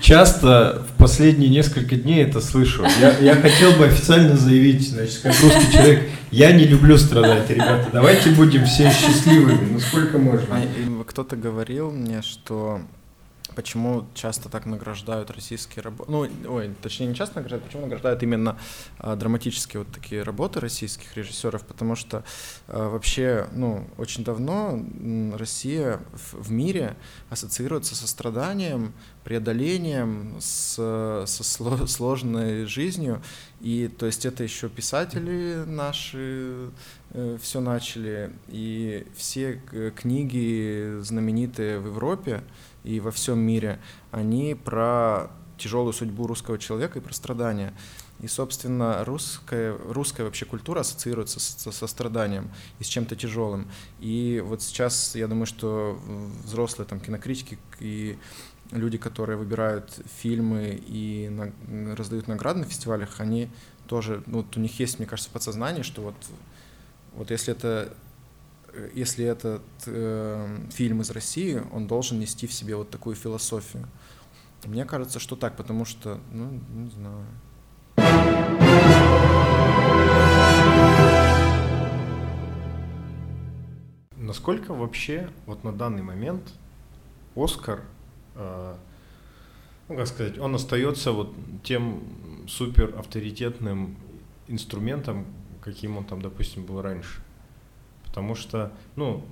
часто в последние несколько дней это слышу. Я, я хотел бы официально заявить, значит, как русский человек, я не люблю страдать, ребята. Давайте будем все счастливыми, ну сколько можно. А, Кто-то говорил мне, что почему часто так награждают российские работы, ну, ой, точнее, не часто награждают, почему награждают именно а, драматические вот такие работы российских режиссеров, потому что а, вообще, ну, очень давно Россия в, в мире ассоциируется со страданием, преодолением, с, со сло- сложной жизнью, и то есть это еще писатели наши все начали, и все книги знаменитые в Европе и во всем мире, они про тяжелую судьбу русского человека и про страдания. И, собственно, русская, русская вообще культура ассоциируется со, со страданием и с чем-то тяжелым. И вот сейчас, я думаю, что взрослые там кинокритики и люди, которые выбирают фильмы и на- раздают награды на фестивалях, они тоже, ну, вот у них есть, мне кажется, подсознание, что вот, вот если это если этот э, фильм из России, он должен нести в себе вот такую философию. Мне кажется, что так, потому что, ну, не знаю. Насколько вообще вот на данный момент Оскар, э, ну как сказать, он остается вот тем супер авторитетным инструментом, каким он там, допустим, был раньше. Потому что, ну,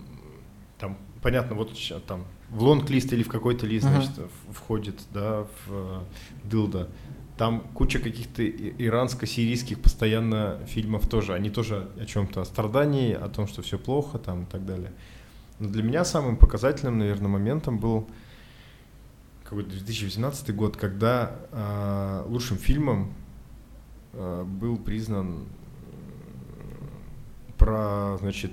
там, понятно, вот там в лонг-лист или в какой-то лист, Ага. значит, входит, да, в э, дылда. Там куча каких-то иранско-сирийских постоянно фильмов тоже. Они тоже о чем-то, о страдании, о том, что все плохо там и так далее. Но для меня самым показательным, наверное, моментом был какой-то 2018 год, когда э, лучшим фильмом э, был признан про, значит,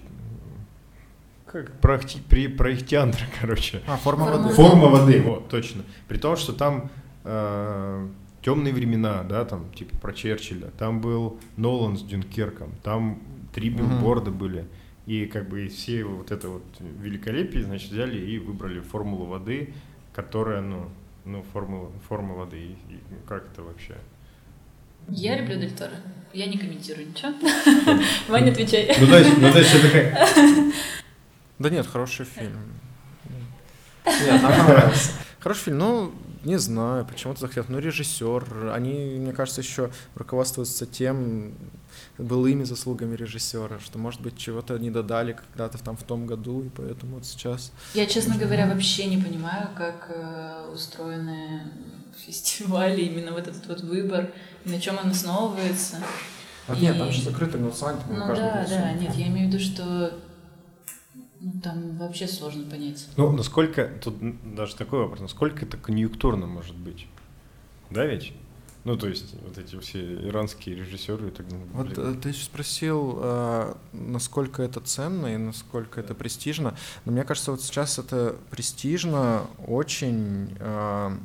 как про, Ахти- при, про Ихтиандра, короче. А, форма Форма воды. Форма воды, вот, точно. При том, что там э, темные времена, да, там, типа про Черчилля, там был Нолан с Дюнкерком, там три билборда были. И как бы все вот это вот великолепие, значит, взяли и выбрали формулу воды, которая, ну, ну, формула, форма воды. И, и как это вообще? Я люблю Дель Торо. Я не комментирую ничего. Ваня, отвечай. Ну, есть, ну, есть это как... Да нет, хороший фильм. Нет, нам понравился. Хороший фильм, ну, не знаю, почему-то захотел. Ну, режиссер, они, мне кажется, еще руководствуются тем, былыми заслугами режиссера, что, может быть, чего-то не додали когда-то там в том году, и поэтому вот сейчас... Я, честно говоря, вообще не понимаю, как э, устроены фестивали, именно вот этот вот выбор, на чем он основывается. А и... нет, там же закрытое голосование, Ну да, да, нет, я имею в виду, что ну, там вообще сложно понять. Ну, насколько, тут даже такой вопрос, насколько это конъюнктурно может быть? Да ведь? Ну, то есть, вот эти все иранские режиссеры и так далее. Вот э, ты спросил, э, насколько это ценно и насколько это престижно. Но мне кажется, вот сейчас это престижно очень э,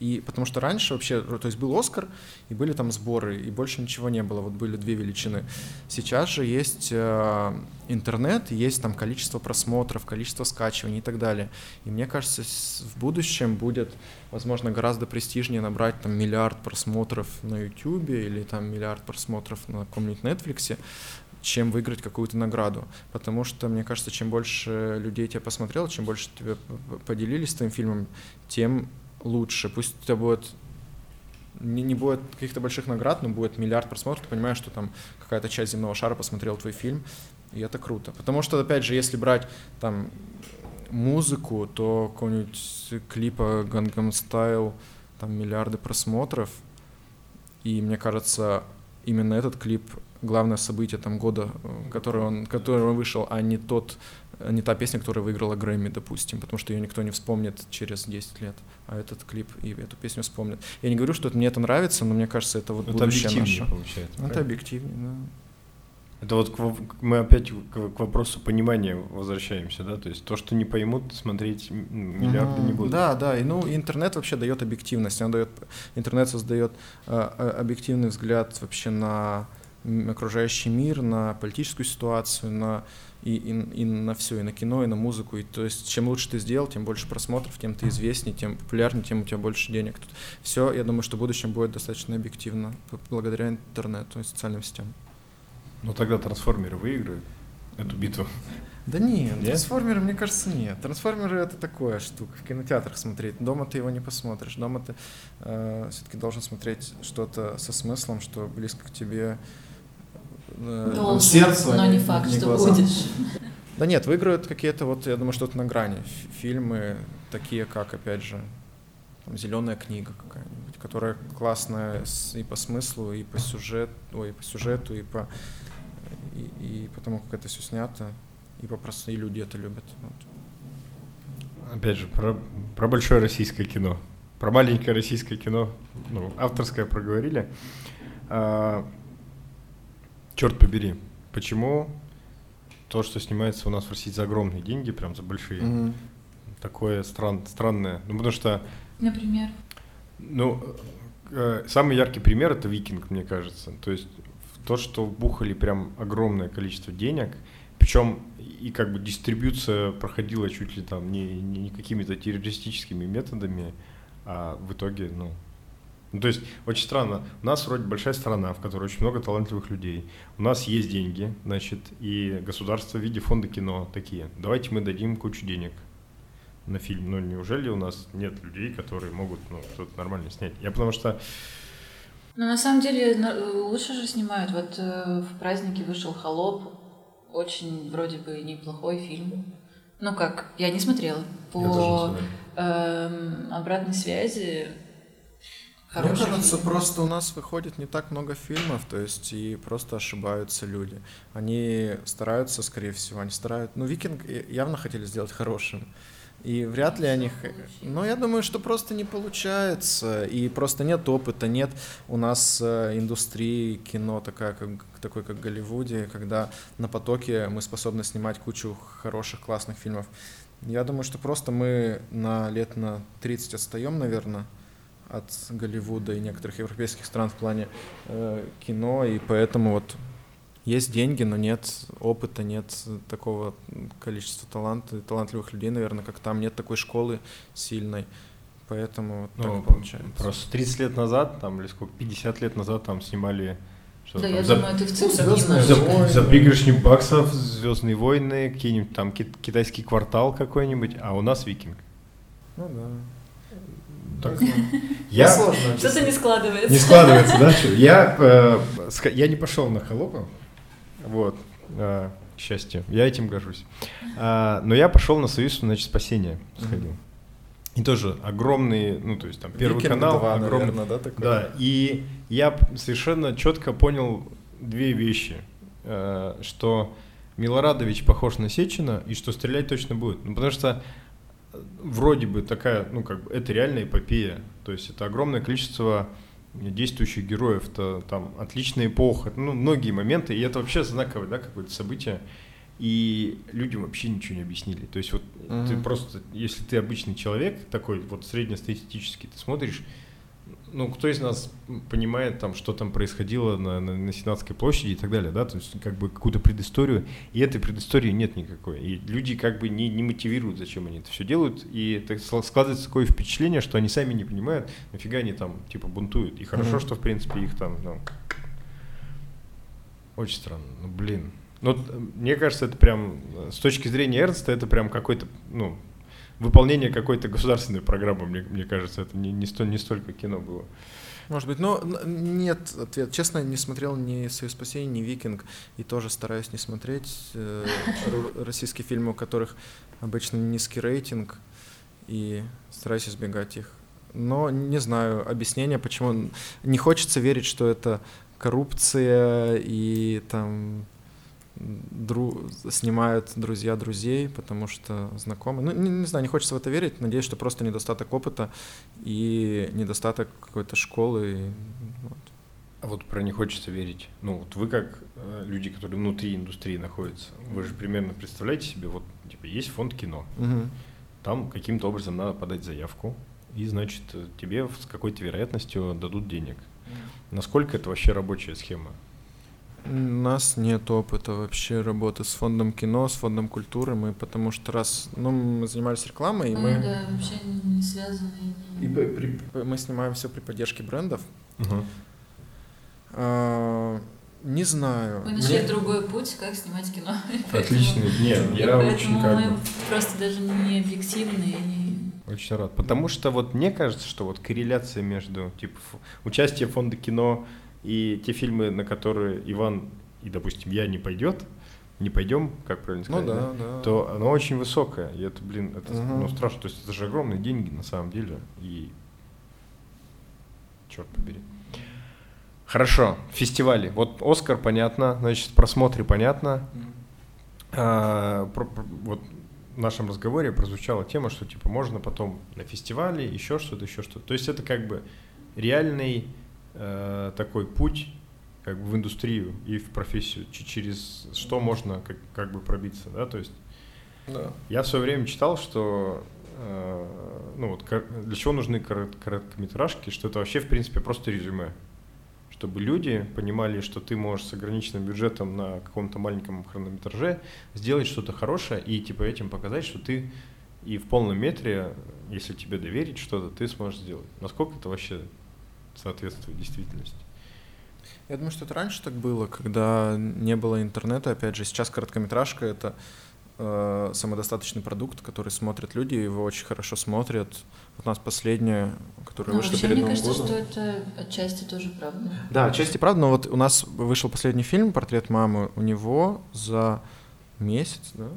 и потому что раньше вообще, то есть был Оскар, и были там сборы, и больше ничего не было, вот были две величины. Сейчас же есть э, интернет, есть там количество просмотров, количество скачиваний и так далее. И мне кажется, в будущем будет, возможно, гораздо престижнее набрать там миллиард просмотров на YouTube или там миллиард просмотров на каком-нибудь Netflix, чем выиграть какую-то награду. Потому что, мне кажется, чем больше людей тебя посмотрел, чем больше тебя поделились твоим фильмом, тем лучше. Пусть у тебя будет не, не будет каких-то больших наград, но будет миллиард просмотров, ты понимаешь, что там какая-то часть земного шара посмотрел твой фильм, и это круто. Потому что, опять же, если брать там музыку, то какого-нибудь клипа Gangnam Style, там миллиарды просмотров, и мне кажется, именно этот клип главное событие там года, э, который он, который он вышел, а не тот не та песня, которая выиграла Грэмми, допустим, потому что ее никто не вспомнит через 10 лет, этот клип и эту песню вспомнит. Я не говорю, что мне это нравится, но мне кажется, это вот это будущее наше. получается. Это объективнее, да. Это вот к, мы опять к, к вопросу понимания возвращаемся, да, то есть то, что не поймут, смотреть миллиарды mm-hmm. не будут. Да, да, и ну интернет вообще дает объективность, он дает, интернет создает э, объективный взгляд вообще на окружающий мир, на политическую ситуацию, на и, и, и на все, и на кино, и на музыку. И, то есть, чем лучше ты сделал, тем больше просмотров, тем ты известнее, тем популярнее, тем у тебя больше денег. Тут все, я думаю, что в будущем будет достаточно объективно, благодаря интернету и социальным сетям. Ну тогда трансформеры выиграют эту битву. Да нет, нет, трансформеры, мне кажется, нет. Трансформеры это такое штука, в кинотеатрах смотреть. Дома ты его не посмотришь. Дома ты э, все-таки должен смотреть что-то со смыслом, что близко к тебе э, Должен, сердцу, но не факт, не что глазам. будешь. Да нет, выиграют какие-то вот, я думаю, что-то на грани. Фильмы такие, как, опять же, зеленая книга какая-нибудь, которая классная и по смыслу, и по сюжету, ой, и по сюжету, и по и, и потому как это все снято, и попросту и люди это любят. Вот. Опять же, про, про большое российское кино. Про маленькое российское кино, ну, авторское проговорили. А, черт побери, почему то, что снимается у нас в России за огромные деньги, прям за большие, mm-hmm. такое стран, странное. Ну, потому что... Например? Ну, э, самый яркий пример это «Викинг», мне кажется. То есть то, что бухали прям огромное количество денег, причем и как бы дистрибьюция проходила чуть ли там не, не какими-то террористическими методами, а в итоге, ну, ну, то есть очень странно. У нас вроде большая страна, в которой очень много талантливых людей. У нас есть деньги, значит, и государство в виде фонда кино такие. Давайте мы дадим кучу денег на фильм. Но неужели у нас нет людей, которые могут ну, что-то нормально снять? Я потому что... Ну, на самом деле, лучше же снимают. Вот э, в празднике вышел «Холоп». Очень вроде бы неплохой фильм. Ну как, я не смотрела. По э, обратной связи Хороший Мне кажется, фильм. просто у нас выходит не так много фильмов, то есть и просто ошибаются люди. Они стараются, скорее всего, они стараются... Ну, «Викинг» явно хотели сделать хорошим. И вряд ли они... Но я думаю, что просто не получается. И просто нет опыта, нет у нас э, индустрии кино такая, как, такой, как в Голливуде, когда на потоке мы способны снимать кучу хороших, классных фильмов. Я думаю, что просто мы на лет на 30 отстаем, наверное, от Голливуда и некоторых европейских стран в плане э, кино, и поэтому вот есть деньги, но нет опыта, нет такого количества таланта, талантливых людей, наверное, как там, нет такой школы сильной. Поэтому вот ну, так получается. Просто 30 лет назад, там, или сколько, 50 лет назад там снимали что да, я за, думаю, ты в цифрах ну, за, за пригоршни баксов, Звездные войны, какие-нибудь там китайский квартал какой-нибудь, а у нас викинг. Ну да. Так, я... Что-то не складывается. Не складывается, да? Я, э, я не пошел на холопа, вот, э, к счастью, я этим горжусь. А, но я пошел на Союз, значит, спасения сходил. И тоже огромный, ну, то есть там первый Викинг канал, 2, огромный, наверное, да, такой? Да, и я совершенно четко понял две вещи, э, что Милорадович похож на Сечина и что стрелять точно будет. Ну, потому что вроде бы такая, ну, как бы, это реальная эпопея. То есть это огромное количество действующих героев, это там отличная эпоха, ну, многие моменты, и это вообще знаковое, да, какое-то событие. И людям вообще ничего не объяснили. То есть вот uh-huh. ты просто, если ты обычный человек, такой вот среднестатистический, ты смотришь, ну, кто из нас понимает, там, что там происходило на, на, на Сенатской площади и так далее, да, то есть как бы какую-то предысторию, и этой предыстории нет никакой, и люди как бы не, не мотивируют, зачем они это все делают, и это складывается такое впечатление, что они сами не понимают, нафига они там, типа, бунтуют, и хорошо, mm-hmm. что, в принципе, их там, ну, очень странно, ну, блин, ну, мне кажется, это прям, с точки зрения Эрнста, это прям какой-то, ну, выполнение какой-то государственной программы, мне, мне кажется, это не, не, сто, не столько кино было. Может быть, но нет ответ. Честно, не смотрел ни «Союз спасения», ни «Викинг», и тоже стараюсь не смотреть э, российские фильмы, у которых обычно низкий рейтинг, и стараюсь избегать их. Но не знаю объяснения, почему. Не хочется верить, что это коррупция и там дру... снимают друзья друзей, потому что знакомы. Ну, не, не знаю, не хочется в это верить. Надеюсь, что просто недостаток опыта и недостаток какой-то школы. Вот. А вот про не хочется верить. Ну, вот вы как э, люди, которые внутри индустрии находятся, вы же примерно представляете себе, вот, типа, есть фонд кино. Угу. Там каким-то образом надо подать заявку, и, значит, тебе с какой-то вероятностью дадут денег. Насколько это вообще рабочая схема? У нас нет опыта вообще работы с фондом кино, с фондом культуры. Мы потому что раз, ну, мы занимались рекламой, и мы... мы да, вообще не связаны. И при, мы снимаем все при поддержке брендов. Угу. А, не знаю. Мы нашли Мне... другой путь, как снимать кино. Отличный. Нет, я очень как мы просто даже не объективные, не... Очень рад. Потому что вот мне кажется, что вот корреляция между типа участие фонда кино и те фильмы, на которые Иван и, допустим, я не пойдет, не пойдем, как правильно ну сказать, ну, да, да. то оно очень высокое. И это, блин, это угу. ну, страшно. То есть это же огромные деньги на самом деле. И черт побери. Хорошо, фестивали. Вот Оскар понятно, значит, просмотры понятно. А, про, про, вот в нашем разговоре прозвучала тема, что типа можно потом на фестивале еще что-то, еще что-то. То есть это как бы реальный э, такой путь как бы в индустрию и в профессию, через что можно как, как бы пробиться, да, то есть да. я в свое время читал, что э, ну вот для чего нужны корот, короткометражки, что это вообще в принципе просто резюме, чтобы люди понимали, что ты можешь с ограниченным бюджетом на каком-то маленьком хронометраже сделать что-то хорошее и типа этим показать, что ты и в полном метре, если тебе доверить что-то, ты сможешь сделать. Насколько это вообще соответствует действительности. Я думаю, что это раньше так было, когда не было интернета. Опять же, сейчас короткометражка — это э, самодостаточный продукт, который смотрят люди, его очень хорошо смотрят. Вот у нас последняя, которая но вышла перед мне Новым кажется, годом. что это отчасти тоже правда. Да, отчасти правда, но вот у нас вышел последний фильм «Портрет мамы». У него за месяц, да,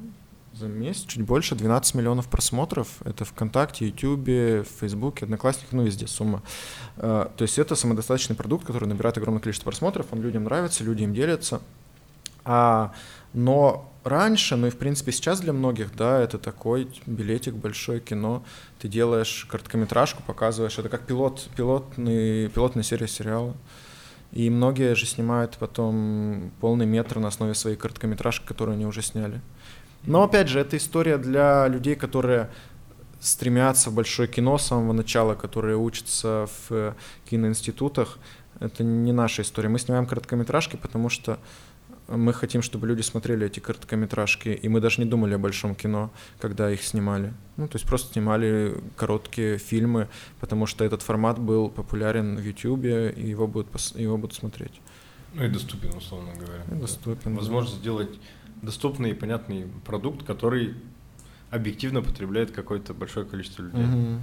за месяц чуть больше 12 миллионов просмотров. Это ВКонтакте, Ютубе, Фейсбуке, Одноклассниках, ну везде сумма. Э, то есть это самодостаточный продукт, который набирает огромное количество просмотров, он людям нравится, люди им делятся. А, но раньше, ну и в принципе сейчас для многих, да, это такой билетик, большое кино. Ты делаешь короткометражку, показываешь, это как пилот, пилотный, пилотная серия сериала. И многие же снимают потом полный метр на основе своей короткометражки, которую они уже сняли. Но опять же, это история для людей, которые стремятся в большое кино с самого начала, которые учатся в киноинститутах, это не наша история. Мы снимаем короткометражки, потому что мы хотим, чтобы люди смотрели эти короткометражки, и мы даже не думали о большом кино, когда их снимали. Ну, то есть просто снимали короткие фильмы, потому что этот формат был популярен в YouTube, и его будут, его будут смотреть. Ну и доступен, условно говоря. И доступен. Возможно да. сделать доступный и понятный продукт, который объективно потребляет какое-то большое количество людей. Угу.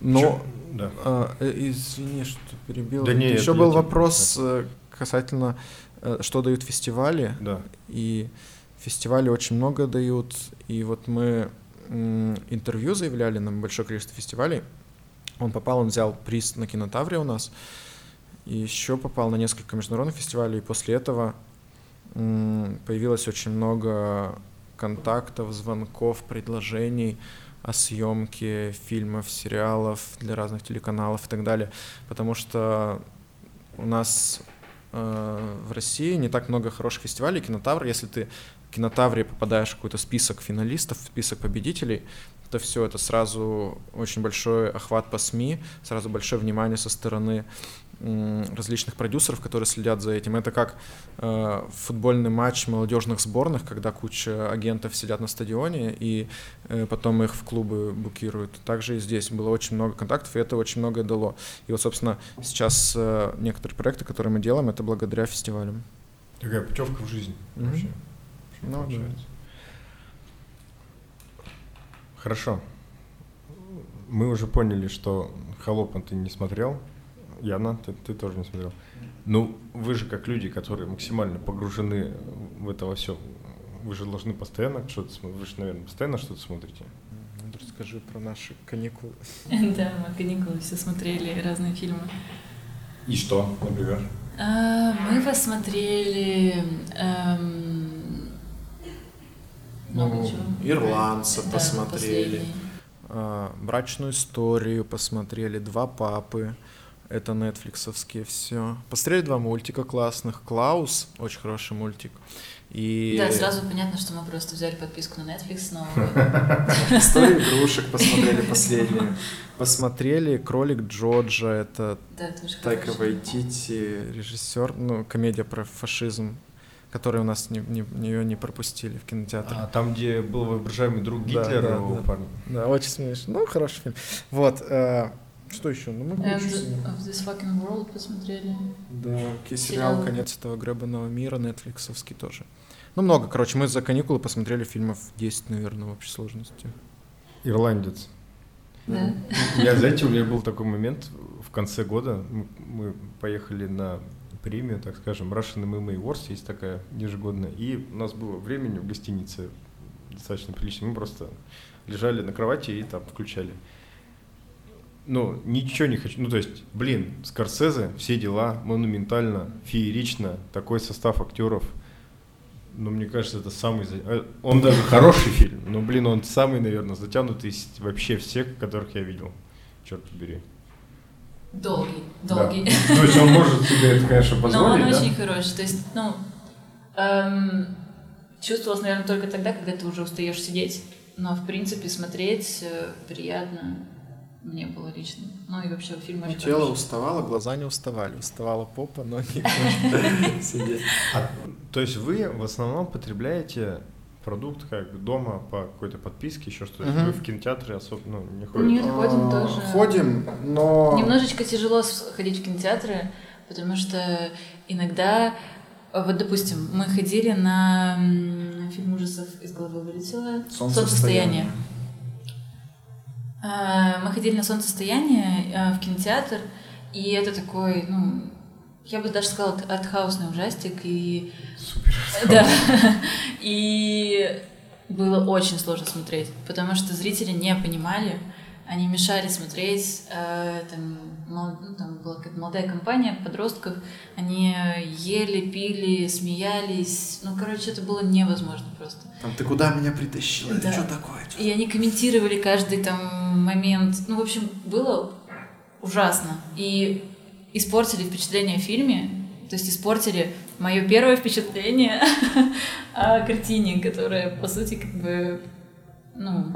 Но, Чё? да. а, э, извини, что перебил. Да не, Еще был вопрос да. Э, касательно Э, что дают фестивали. Да. И фестивали очень много дают. И вот мы интервью заявляли на большое количество фестивалей. Он попал, он взял приз на кинотавре у нас. И еще попал на несколько международных фестивалей. И после этого появилось очень много контактов, звонков, предложений о съемке фильмов, сериалов для разных телеканалов и так далее. Потому что у нас Э, в России не так много хороших фестивалей кинотавр. Если ты в кинотавре попадаешь в какой-то список финалистов, список победителей, то все это сразу очень большой охват по СМИ, сразу большое внимание со стороны различных продюсеров, которые следят за этим. Это как э, футбольный матч молодежных сборных, когда куча агентов сидят на стадионе и э, потом их в клубы букируют. Также и здесь было очень много контактов, и это очень многое дало. И вот, собственно, сейчас э, некоторые проекты, которые мы делаем, это благодаря фестивалям. Такая путевка в жизнь mm-hmm. вообще. Ну, да. Хорошо. Мы уже поняли, что «Холопа» ты не смотрел. Яна, ты, ты тоже не смотрел. Ну, вы же как люди, которые максимально погружены в это во все, вы же должны постоянно что-то смотреть. Вы же, наверное, постоянно что-то смотрите. Ну, расскажи про наши каникулы. Да, мы каникулы все смотрели разные фильмы. И что, например? А, мы посмотрели эм, много ну, чего. Ирландца да, посмотрели. А, брачную историю посмотрели, два папы. Это нетфликсовские все. Посмотрели два мультика классных. Клаус, очень хороший мультик. И... Да, сразу понятно, что мы просто взяли подписку на Netflix, но... Историю игрушек посмотрели последнюю. Посмотрели «Кролик Джорджа», это Тайка Вайтити, режиссер, ну, комедия про фашизм который у нас не, не, ее не пропустили в кинотеатре. А там, где был воображаемый друг Гитлера да, да, у да. парня? Да, очень смешно. Ну, хороший фильм. Вот. Э, что еще? Ну, мы End of this fucking world посмотрели. Да, сериал «Конец этого гребаного мира» нетфликсовский тоже. Ну, много, короче, мы за каникулы посмотрели фильмов 10, наверное, в общей сложности. Ирландец. Да. Я, знаете, у меня был такой момент в конце года. Мы поехали на премию, так скажем, Russian MMA Wars, есть такая ежегодная. И у нас было времени в гостинице достаточно прилично. Мы просто лежали на кровати и там включали ну, ничего не хочу. Ну, то есть, блин, Скорсезе, все дела, монументально, феерично, такой состав актеров. Ну, мне кажется, это самый... Э, он даже хороший фильм, но, блин, он самый, наверное, затянутый из вообще всех, которых я видел. Черт побери. Долгий, долгий. Да. То есть он может себе это, конечно, позволить, Но он да? очень хороший. То есть, ну, эм, чувствовалось, наверное, только тогда, когда ты уже устаешь сидеть. Но, в принципе, смотреть э, приятно мне было лично. Ну и вообще фильм очень Тело хороший. уставало, глаза не уставали. Уставала попа, ноги сидеть. А, то есть вы в основном потребляете продукт как дома по какой-то подписке, еще что-то. Вы в кинотеатры особо ну, не ходите? Нет, ходим а, тоже. Ходим, но... Немножечко тяжело ходить в кинотеатры, потому что иногда вот, допустим, мы ходили на фильм ужасов из головы вылетело «Солнцестояние». Э, мы ходили на солнцестояние э, в кинотеатр, и это такой, ну, я бы даже сказала, артхаусный ужастик. И... Супер. Да. И было очень сложно смотреть, потому что зрители не понимали, они мешали смотреть, э, там, ну, там была какая-то молодая компания подростков, они ели, пили, смеялись, ну, короче, это было невозможно просто. Там, ты куда меня притащила? Да. Это что такое? Что и они комментировали каждый там момент, ну, в общем, было ужасно. И испортили впечатление о фильме, то есть испортили мое первое впечатление о картине, которая, по сути, как бы, ну,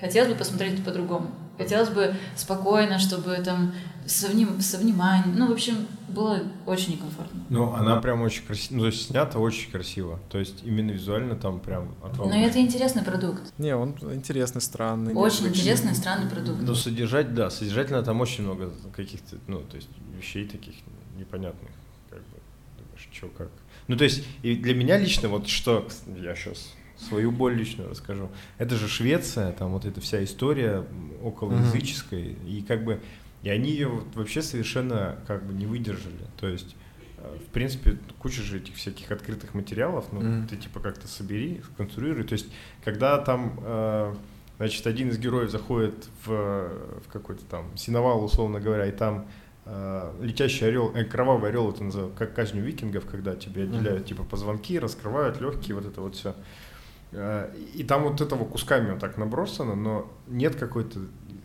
Хотелось бы посмотреть по-другому. Хотелось бы спокойно, чтобы там со, вним... со вниманием. Ну, в общем, было очень некомфортно. Ну, она прям очень красиво, ну, то есть снята очень красиво. То есть именно визуально там прям Но это интересный продукт. Не, он интересный, странный. Очень интересный, странный продукт. Но содержать, да, содержательно там очень много каких-то, ну, то есть вещей таких непонятных. Как бы, думаешь, что, как. Ну, то есть, и для меня лично, вот что, я сейчас свою боль личную расскажу. Это же Швеция, там вот эта вся история околоязыческая, mm-hmm. и как бы и они ее вот вообще совершенно как бы не выдержали. То есть, э, в принципе, куча же этих всяких открытых материалов, ну, mm-hmm. ты типа как-то собери, сконструируй. То есть, когда там, э, значит, один из героев заходит в, в какой-то там синовал, условно говоря, и там э, летящий орел, э, кровавый орел, это называют, как казнь викингов, когда тебе отделяют mm-hmm. типа позвонки, раскрывают легкие, вот это вот все. И там вот этого кусками вот так набросано, но нет какой-то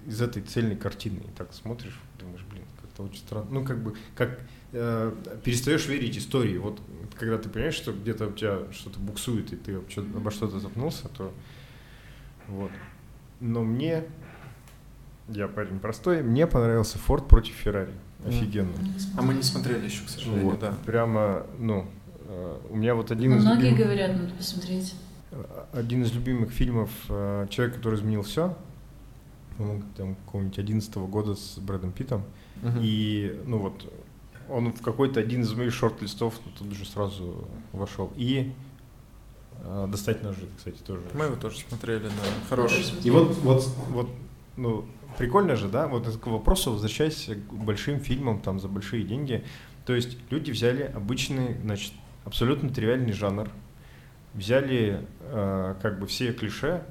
из этой цельной картины. И так смотришь, думаешь, блин, как-то очень странно. Ну, как бы, как э, перестаешь верить истории. Вот когда ты понимаешь, что где-то у тебя что-то буксует, и ты обо что-то запнулся, то вот. Но мне, я парень простой, мне понравился Форд против Феррари. Офигенно. А мы не смотрели еще, к сожалению, вот, да. Прямо, ну, э, у меня вот один ну, из Многие говорят, надо посмотреть. Один из любимых фильмов э, «Человек, который изменил все», там какого-нибудь 11 года с Брэдом Питом. Uh-huh. И, ну вот, он в какой-то один из моих шорт-листов ну, тут уже сразу вошел. И э, «Достать ножи», кстати, тоже. Мы его тоже смотрели, на хороший. И вот, вот, вот, ну, прикольно же, да, вот к вопросу, возвращаясь к большим фильмам, там, за большие деньги. То есть люди взяли обычный, значит, абсолютно тривиальный жанр, взяли э, как бы все клише,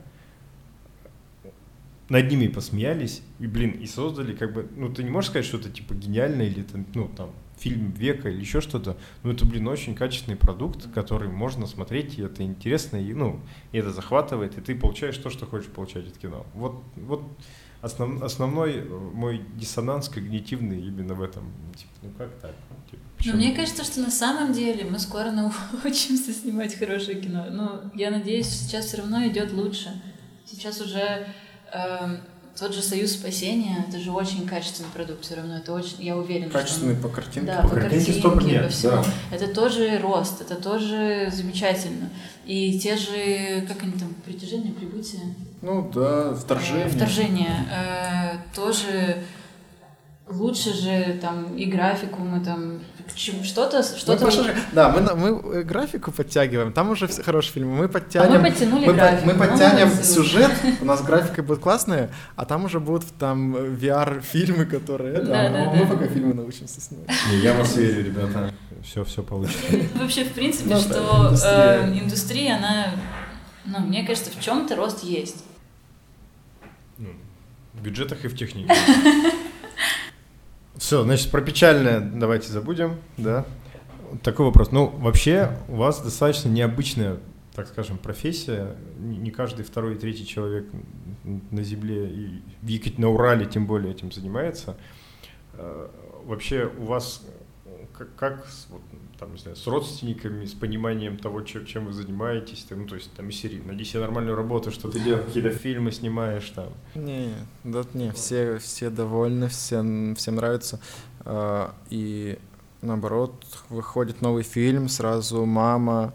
над ними посмеялись, и, блин, и создали как бы, ну, ты не можешь сказать, что это, типа, гениально или, там, ну, там, фильм века или еще что-то, но это, блин, очень качественный продукт, который можно смотреть, и это интересно, и, ну, и это захватывает, и ты получаешь то, что хочешь получать от кино. Вот, вот основ, основной мой диссонанс когнитивный именно в этом. Типа, ну, как так? Но мне кажется, что на самом деле мы скоро научимся снимать хорошее кино. Но я надеюсь, сейчас все равно идет лучше. Сейчас уже Эм, тот же Союз спасения, это же очень качественный продукт, все равно это очень, я уверена. Качественный что он, по картинке. Да, по, по картинке, картинке по всему. Да. Это тоже рост, это тоже замечательно. И те же, как они там, притяжение, прибытие? Ну да, вторжение. Вторжение. Э, тоже лучше же там и графику мы там что-то что-то мы да мы мы графику подтягиваем там уже все хорошие фильмы. Мы подтянем а мы подтянули мы, графику, мы подтянем ну, сюжет у нас графика будет классная а там уже будут там VR фильмы которые да, да, да, мы да. пока фильмы научимся снимать. Я вас верю ребята. Все все получится. Вообще в принципе ну, что индустрия. Э, индустрия она ну мне кажется в чем-то рост есть. Ну, в бюджетах и в технике Все, значит, про печальное давайте забудем, да. Такой вопрос. Ну, вообще, у вас достаточно необычная, так скажем, профессия. Не каждый второй и третий человек на Земле и в Екат... на Урале тем более этим занимается. Э, вообще, у вас как, как там, не знаю, с родственниками, с пониманием того, чем, чем вы занимаетесь, там, ну, то есть там из серии, найди себе нормальную работу, что ты делаешь, какие-то фильмы снимаешь там. Не, да не, все, все довольны, всем, всем нравится. А, и наоборот, выходит новый фильм, сразу мама,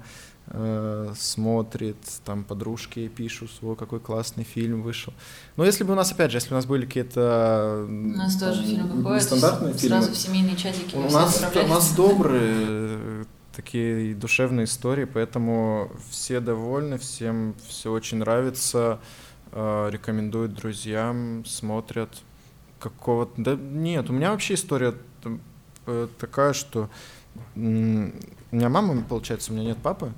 э, смотрит, там подружки пишут, свой какой классный фильм вышел. Но если бы у нас, опять же, если у нас были какие-то... У нас тоже фильм выходит, стандартные сразу фильмы, в семейные чатики. У нас, у нас добрые такие душевные истории, поэтому все довольны, всем все очень нравится, э, рекомендуют друзьям, смотрят. Какого-то... Да нет, у меня вообще история э, такая, что у меня мама, получается, у меня нет папы,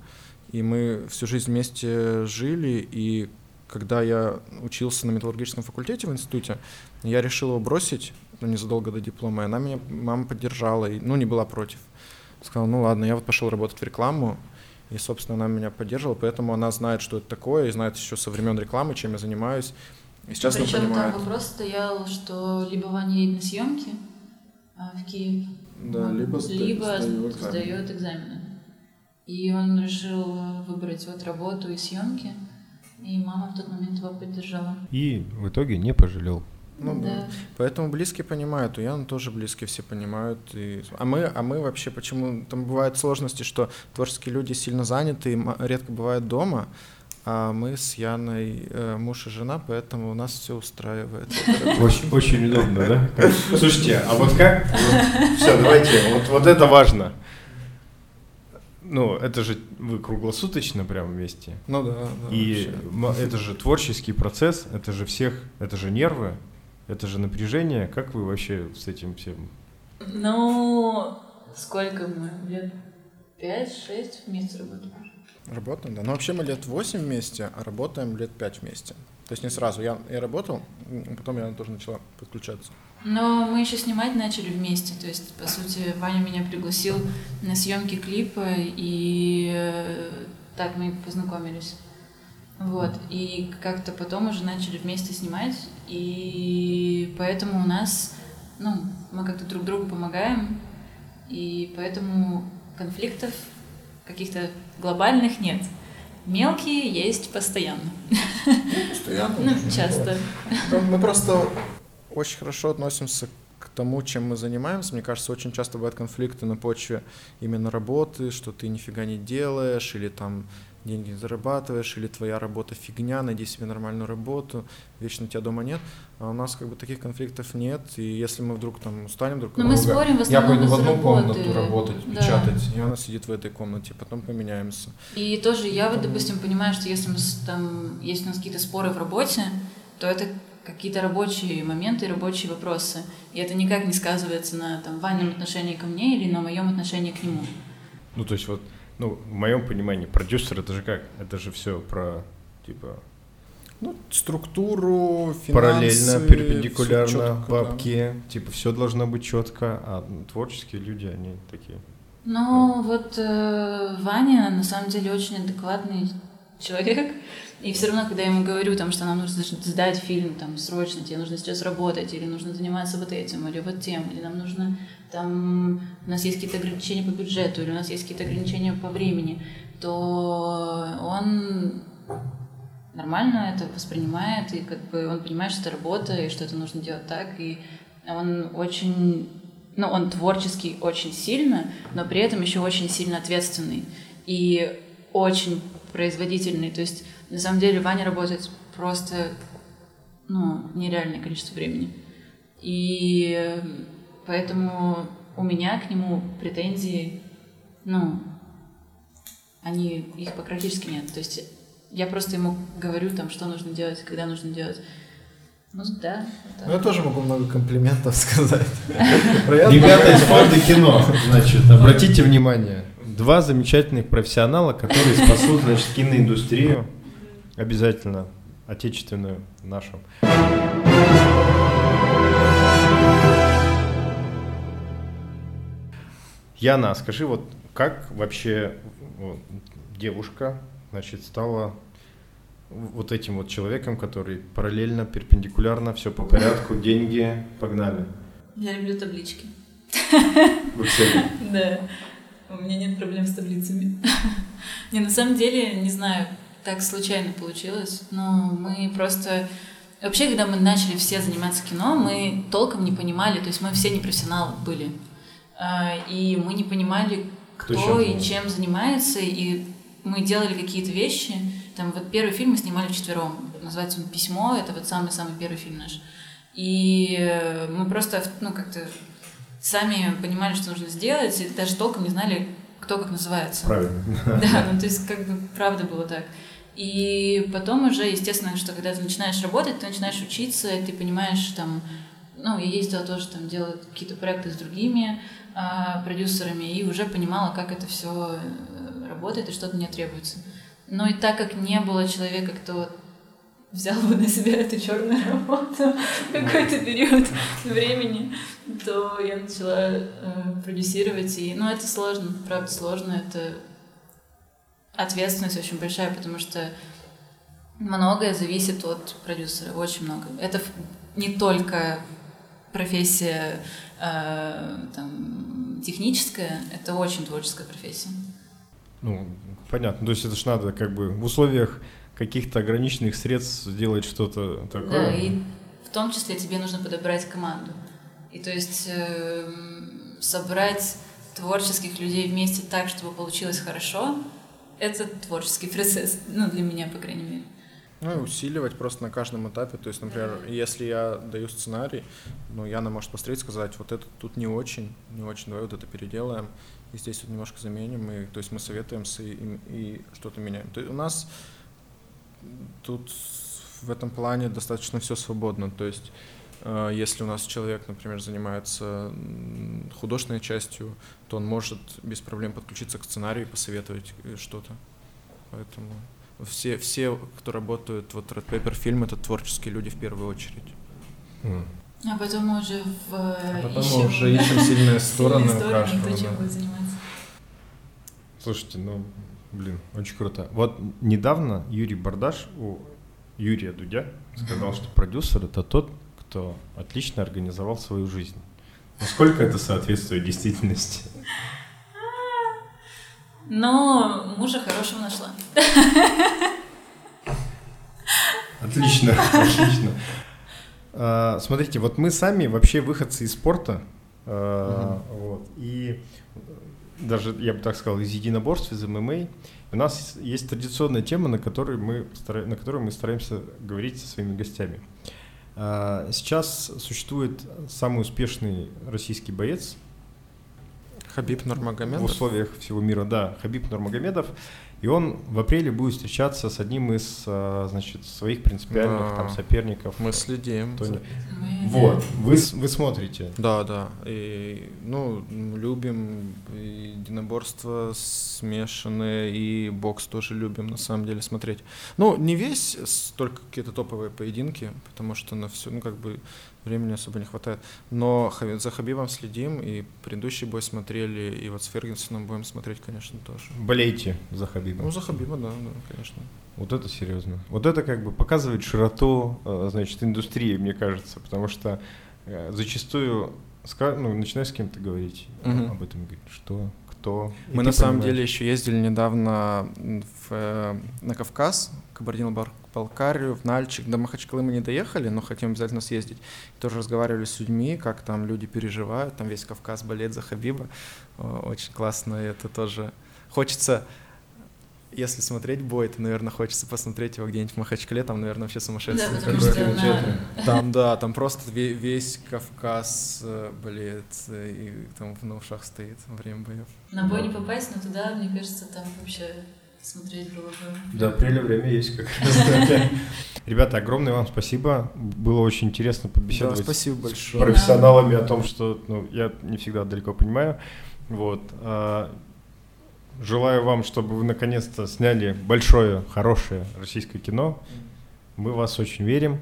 и мы всю жизнь вместе жили, и когда я учился на металлургическом факультете в институте, я решил его бросить, ну, незадолго до диплома, и она меня, мама поддержала, и, ну, не была против. Сказала, ну, ладно, я вот пошел работать в рекламу, и, собственно, она меня поддерживала, поэтому она знает, что это такое, и знает еще со времен рекламы, чем я занимаюсь. И сейчас Причем она понимает... там вопрос стоял, что либо Ваня едет на съемки а, в Киев, да, либо, либо сдает, сдает экзамены. И он решил выбрать вот работу и съемки. И мама в тот момент его поддержала. И в итоге не пожалел. Ну, да. Поэтому близкие понимают, у Яна тоже близкие все понимают. И... А, мы, а мы вообще, почему там бывают сложности, что творческие люди сильно заняты, и редко бывают дома, а мы с Яной э, муж и жена, поэтому у нас все устраивает. Очень, очень удобно, да? Слушайте, а вот как? Все, давайте, вот, вот это важно. Ну, это же вы круглосуточно прям вместе. Ну да. да и вообще. это же творческий процесс, это же всех, это же нервы, это же напряжение. Как вы вообще с этим всем? Ну, сколько мы? Лет пять-шесть вместе работаем. Работаем, да. Но вообще мы лет восемь вместе, а работаем лет пять вместе. То есть не сразу. Я, я работал, потом я тоже начала подключаться. Но мы еще снимать начали вместе. То есть, по сути, Ваня меня пригласил на съемки клипа, и э, так мы познакомились. Вот. И как-то потом уже начали вместе снимать, и поэтому у нас, ну, мы как-то друг другу помогаем, и поэтому конфликтов каких-то глобальных нет. Мелкие есть постоянно. Постоянно? Ну, часто. Мы просто очень хорошо относимся к тому, чем мы занимаемся. Мне кажется, очень часто бывают конфликты на почве именно работы, что ты нифига не делаешь, или там деньги не зарабатываешь, или твоя работа фигня, найди себе нормальную работу, вечно тебя дома нет. А у нас как бы таких конфликтов нет, и если мы вдруг там устанем друг от друга, я пойду в одну комнату работать, да. печатать, и она сидит в этой комнате, потом поменяемся. И тоже я вот, допустим, понимаю, что если мы там, есть у нас какие-то споры в работе, то это какие-то рабочие моменты, рабочие вопросы. И это никак не сказывается на там, Ванином отношении ко мне или на моем отношении к нему. Ну, то есть вот ну, в моем понимании, продюсер это же как? Это же все про, типа... Ну, структуру, финансы. Параллельно, перпендикулярно, четко, бабки. Да. Типа все должно быть четко, а творческие люди, они такие. Ну, вот э, Ваня на самом деле очень адекватный человек. И все равно, когда я ему говорю, там, что нам нужно сдать фильм там, срочно, тебе нужно сейчас работать, или нужно заниматься вот этим, или вот тем, или нам нужно там у нас есть какие-то ограничения по бюджету, или у нас есть какие-то ограничения по времени, то он нормально это воспринимает, и как бы он понимает, что это работа, и что это нужно делать так, и он очень, ну, он творческий очень сильно, но при этом еще очень сильно ответственный и очень производительный. То есть, на самом деле, Ваня работает просто, ну, нереальное количество времени. И Поэтому у меня к нему претензий, ну, они, их практически нет. То есть я просто ему говорю, там, что нужно делать, когда нужно делать. Ну да. Ну, я тоже могу много комплиментов сказать. Ребята из фонда кино, значит, обратите внимание. Два замечательных профессионала, которые спасут, значит, киноиндустрию. Обязательно отечественную нашу. Яна, скажи, вот как вообще девушка, значит, стала вот этим вот человеком, который параллельно, перпендикулярно, все по порядку, деньги, погнали. Я люблю таблички. В Excel? Да. У меня нет проблем с таблицами. Не, на самом деле, не знаю, так случайно получилось, но мы просто... Вообще, когда мы начали все заниматься кино, мы толком не понимали, то есть мы все не профессионалы были. А, и мы не понимали, кто, кто и чем занимается, и мы делали какие-то вещи. Там вот первый фильм мы снимали вчетвером, называется он «Письмо», это вот самый-самый первый фильм наш. И мы просто, ну, как-то сами понимали, что нужно сделать, и даже толком не знали, кто как называется. Правильно. Да, ну то есть как бы правда было так. И потом уже, естественно, что когда ты начинаешь работать, ты начинаешь учиться, ты понимаешь там, ну, я ездила тоже там делать какие-то проекты с другими, а, продюсерами и уже понимала, как это все э, работает и что от меня требуется. Но и так как не было человека, кто взял бы на себя эту черную работу какой-то период времени, то я начала э, продюсировать. И, ну, это сложно, правда сложно. Это ответственность очень большая, потому что многое зависит от продюсера, очень много. Это не только профессия э, там, техническая, это очень творческая профессия. Ну, понятно. То есть это же надо как бы в условиях каких-то ограниченных средств сделать что-то такое. Да, и в том числе тебе нужно подобрать команду. И то есть э, собрать творческих людей вместе так, чтобы получилось хорошо, это творческий процесс, ну, для меня, по крайней мере. Ну и усиливать просто на каждом этапе. То есть, например, если я даю сценарий, ну, Яна может посмотреть, сказать, вот это тут не очень, не очень, давай вот это переделаем, и здесь вот немножко заменим, и то есть мы советуемся и, и, и что-то меняем. То есть у нас тут в этом плане достаточно все свободно. То есть э, если у нас человек, например, занимается художественной частью, то он может без проблем подключиться к сценарию и посоветовать э, что-то. Поэтому все, все, кто работают, вот Red Paper фильм, это творческие люди в первую очередь. Mm. А потом мы уже в... А потом ищем, мы уже ищем сильные стороны сильные стороны, будет заниматься. Слушайте, ну, блин, очень круто. Вот недавно Юрий Бардаш у Юрия Дудя сказал, что продюсер — это тот, кто отлично организовал свою жизнь. Насколько это соответствует действительности? Но мужа хорошего нашла. Отлично, отлично. А, смотрите, вот мы сами вообще выходцы из спорта, а, вот, и даже, я бы так сказал, из единоборств, из ММА. У нас есть традиционная тема, на которой мы, на которой мы стараемся говорить со своими гостями. А, сейчас существует самый успешный российский боец – Хабиб Нурмагомедов. В условиях всего мира, да, Хабиб Нурмагомедов. И он в апреле будет встречаться с одним из, а, значит, своих принципиальных да. там соперников. Мы следим. Тони. Вот, вы, вы смотрите. Да, да. И, ну, любим и единоборство смешанные, и бокс тоже любим, на самом деле, смотреть. Ну, не весь, только какие-то топовые поединки, потому что на все, ну, как бы времени особо не хватает. Но за Хабибом следим, и предыдущий бой смотрели, и вот с Фергюсоном будем смотреть, конечно, тоже. Болейте за Хабиба. Ну, за Хабиба, да, да, конечно. Вот это серьезно. Вот это как бы показывает широту, э, значит, индустрии, мне кажется, потому что э, зачастую, ну, начинаешь с кем-то говорить угу. об этом, говорить, что, кто. Мы на самом деле еще ездили недавно в, э, на Кавказ, Кабардино-Бар Балкарию, в Нальчик. До Махачкалы мы не доехали, но хотим обязательно съездить. Тоже разговаривали с людьми, как там люди переживают, там весь Кавказ болеет за Хабиба. Очень классно, и это тоже хочется если смотреть бой, то, наверное, хочется посмотреть его где-нибудь в Махачкале, там, наверное, вообще сумасшедший. Да, потому что. Там, да, там просто весь Кавказ э, болеет, э, и там на ушах стоит во время боев. На бой не попасть, но туда, мне кажется, там вообще смотреть было бы. Да, апреля время есть как раз. Ребята, огромное вам спасибо. Было очень интересно побеседовать да, спасибо большое. с профессионалами о том, что ну, я не всегда далеко понимаю. Вот. А, желаю вам, чтобы вы наконец-то сняли большое, хорошее российское кино. Мы вас очень верим.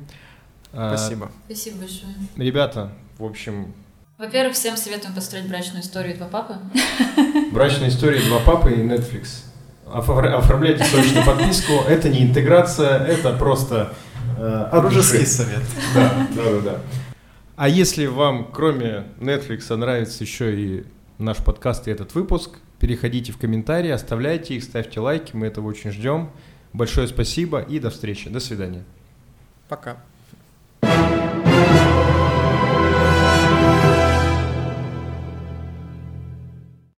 А, спасибо. Спасибо большое. Ребята, в общем... Во-первых, всем советуем построить брачную историю «Два папы». Брачная история «Два папы» и Netflix оформляйте срочно подписку. Это не интеграция, это просто э, дружеский совет. Да, да, да, да. А если вам, кроме Netflix, нравится еще и наш подкаст и этот выпуск, переходите в комментарии, оставляйте их, ставьте лайки, мы этого очень ждем. Большое спасибо и до встречи. До свидания. Пока.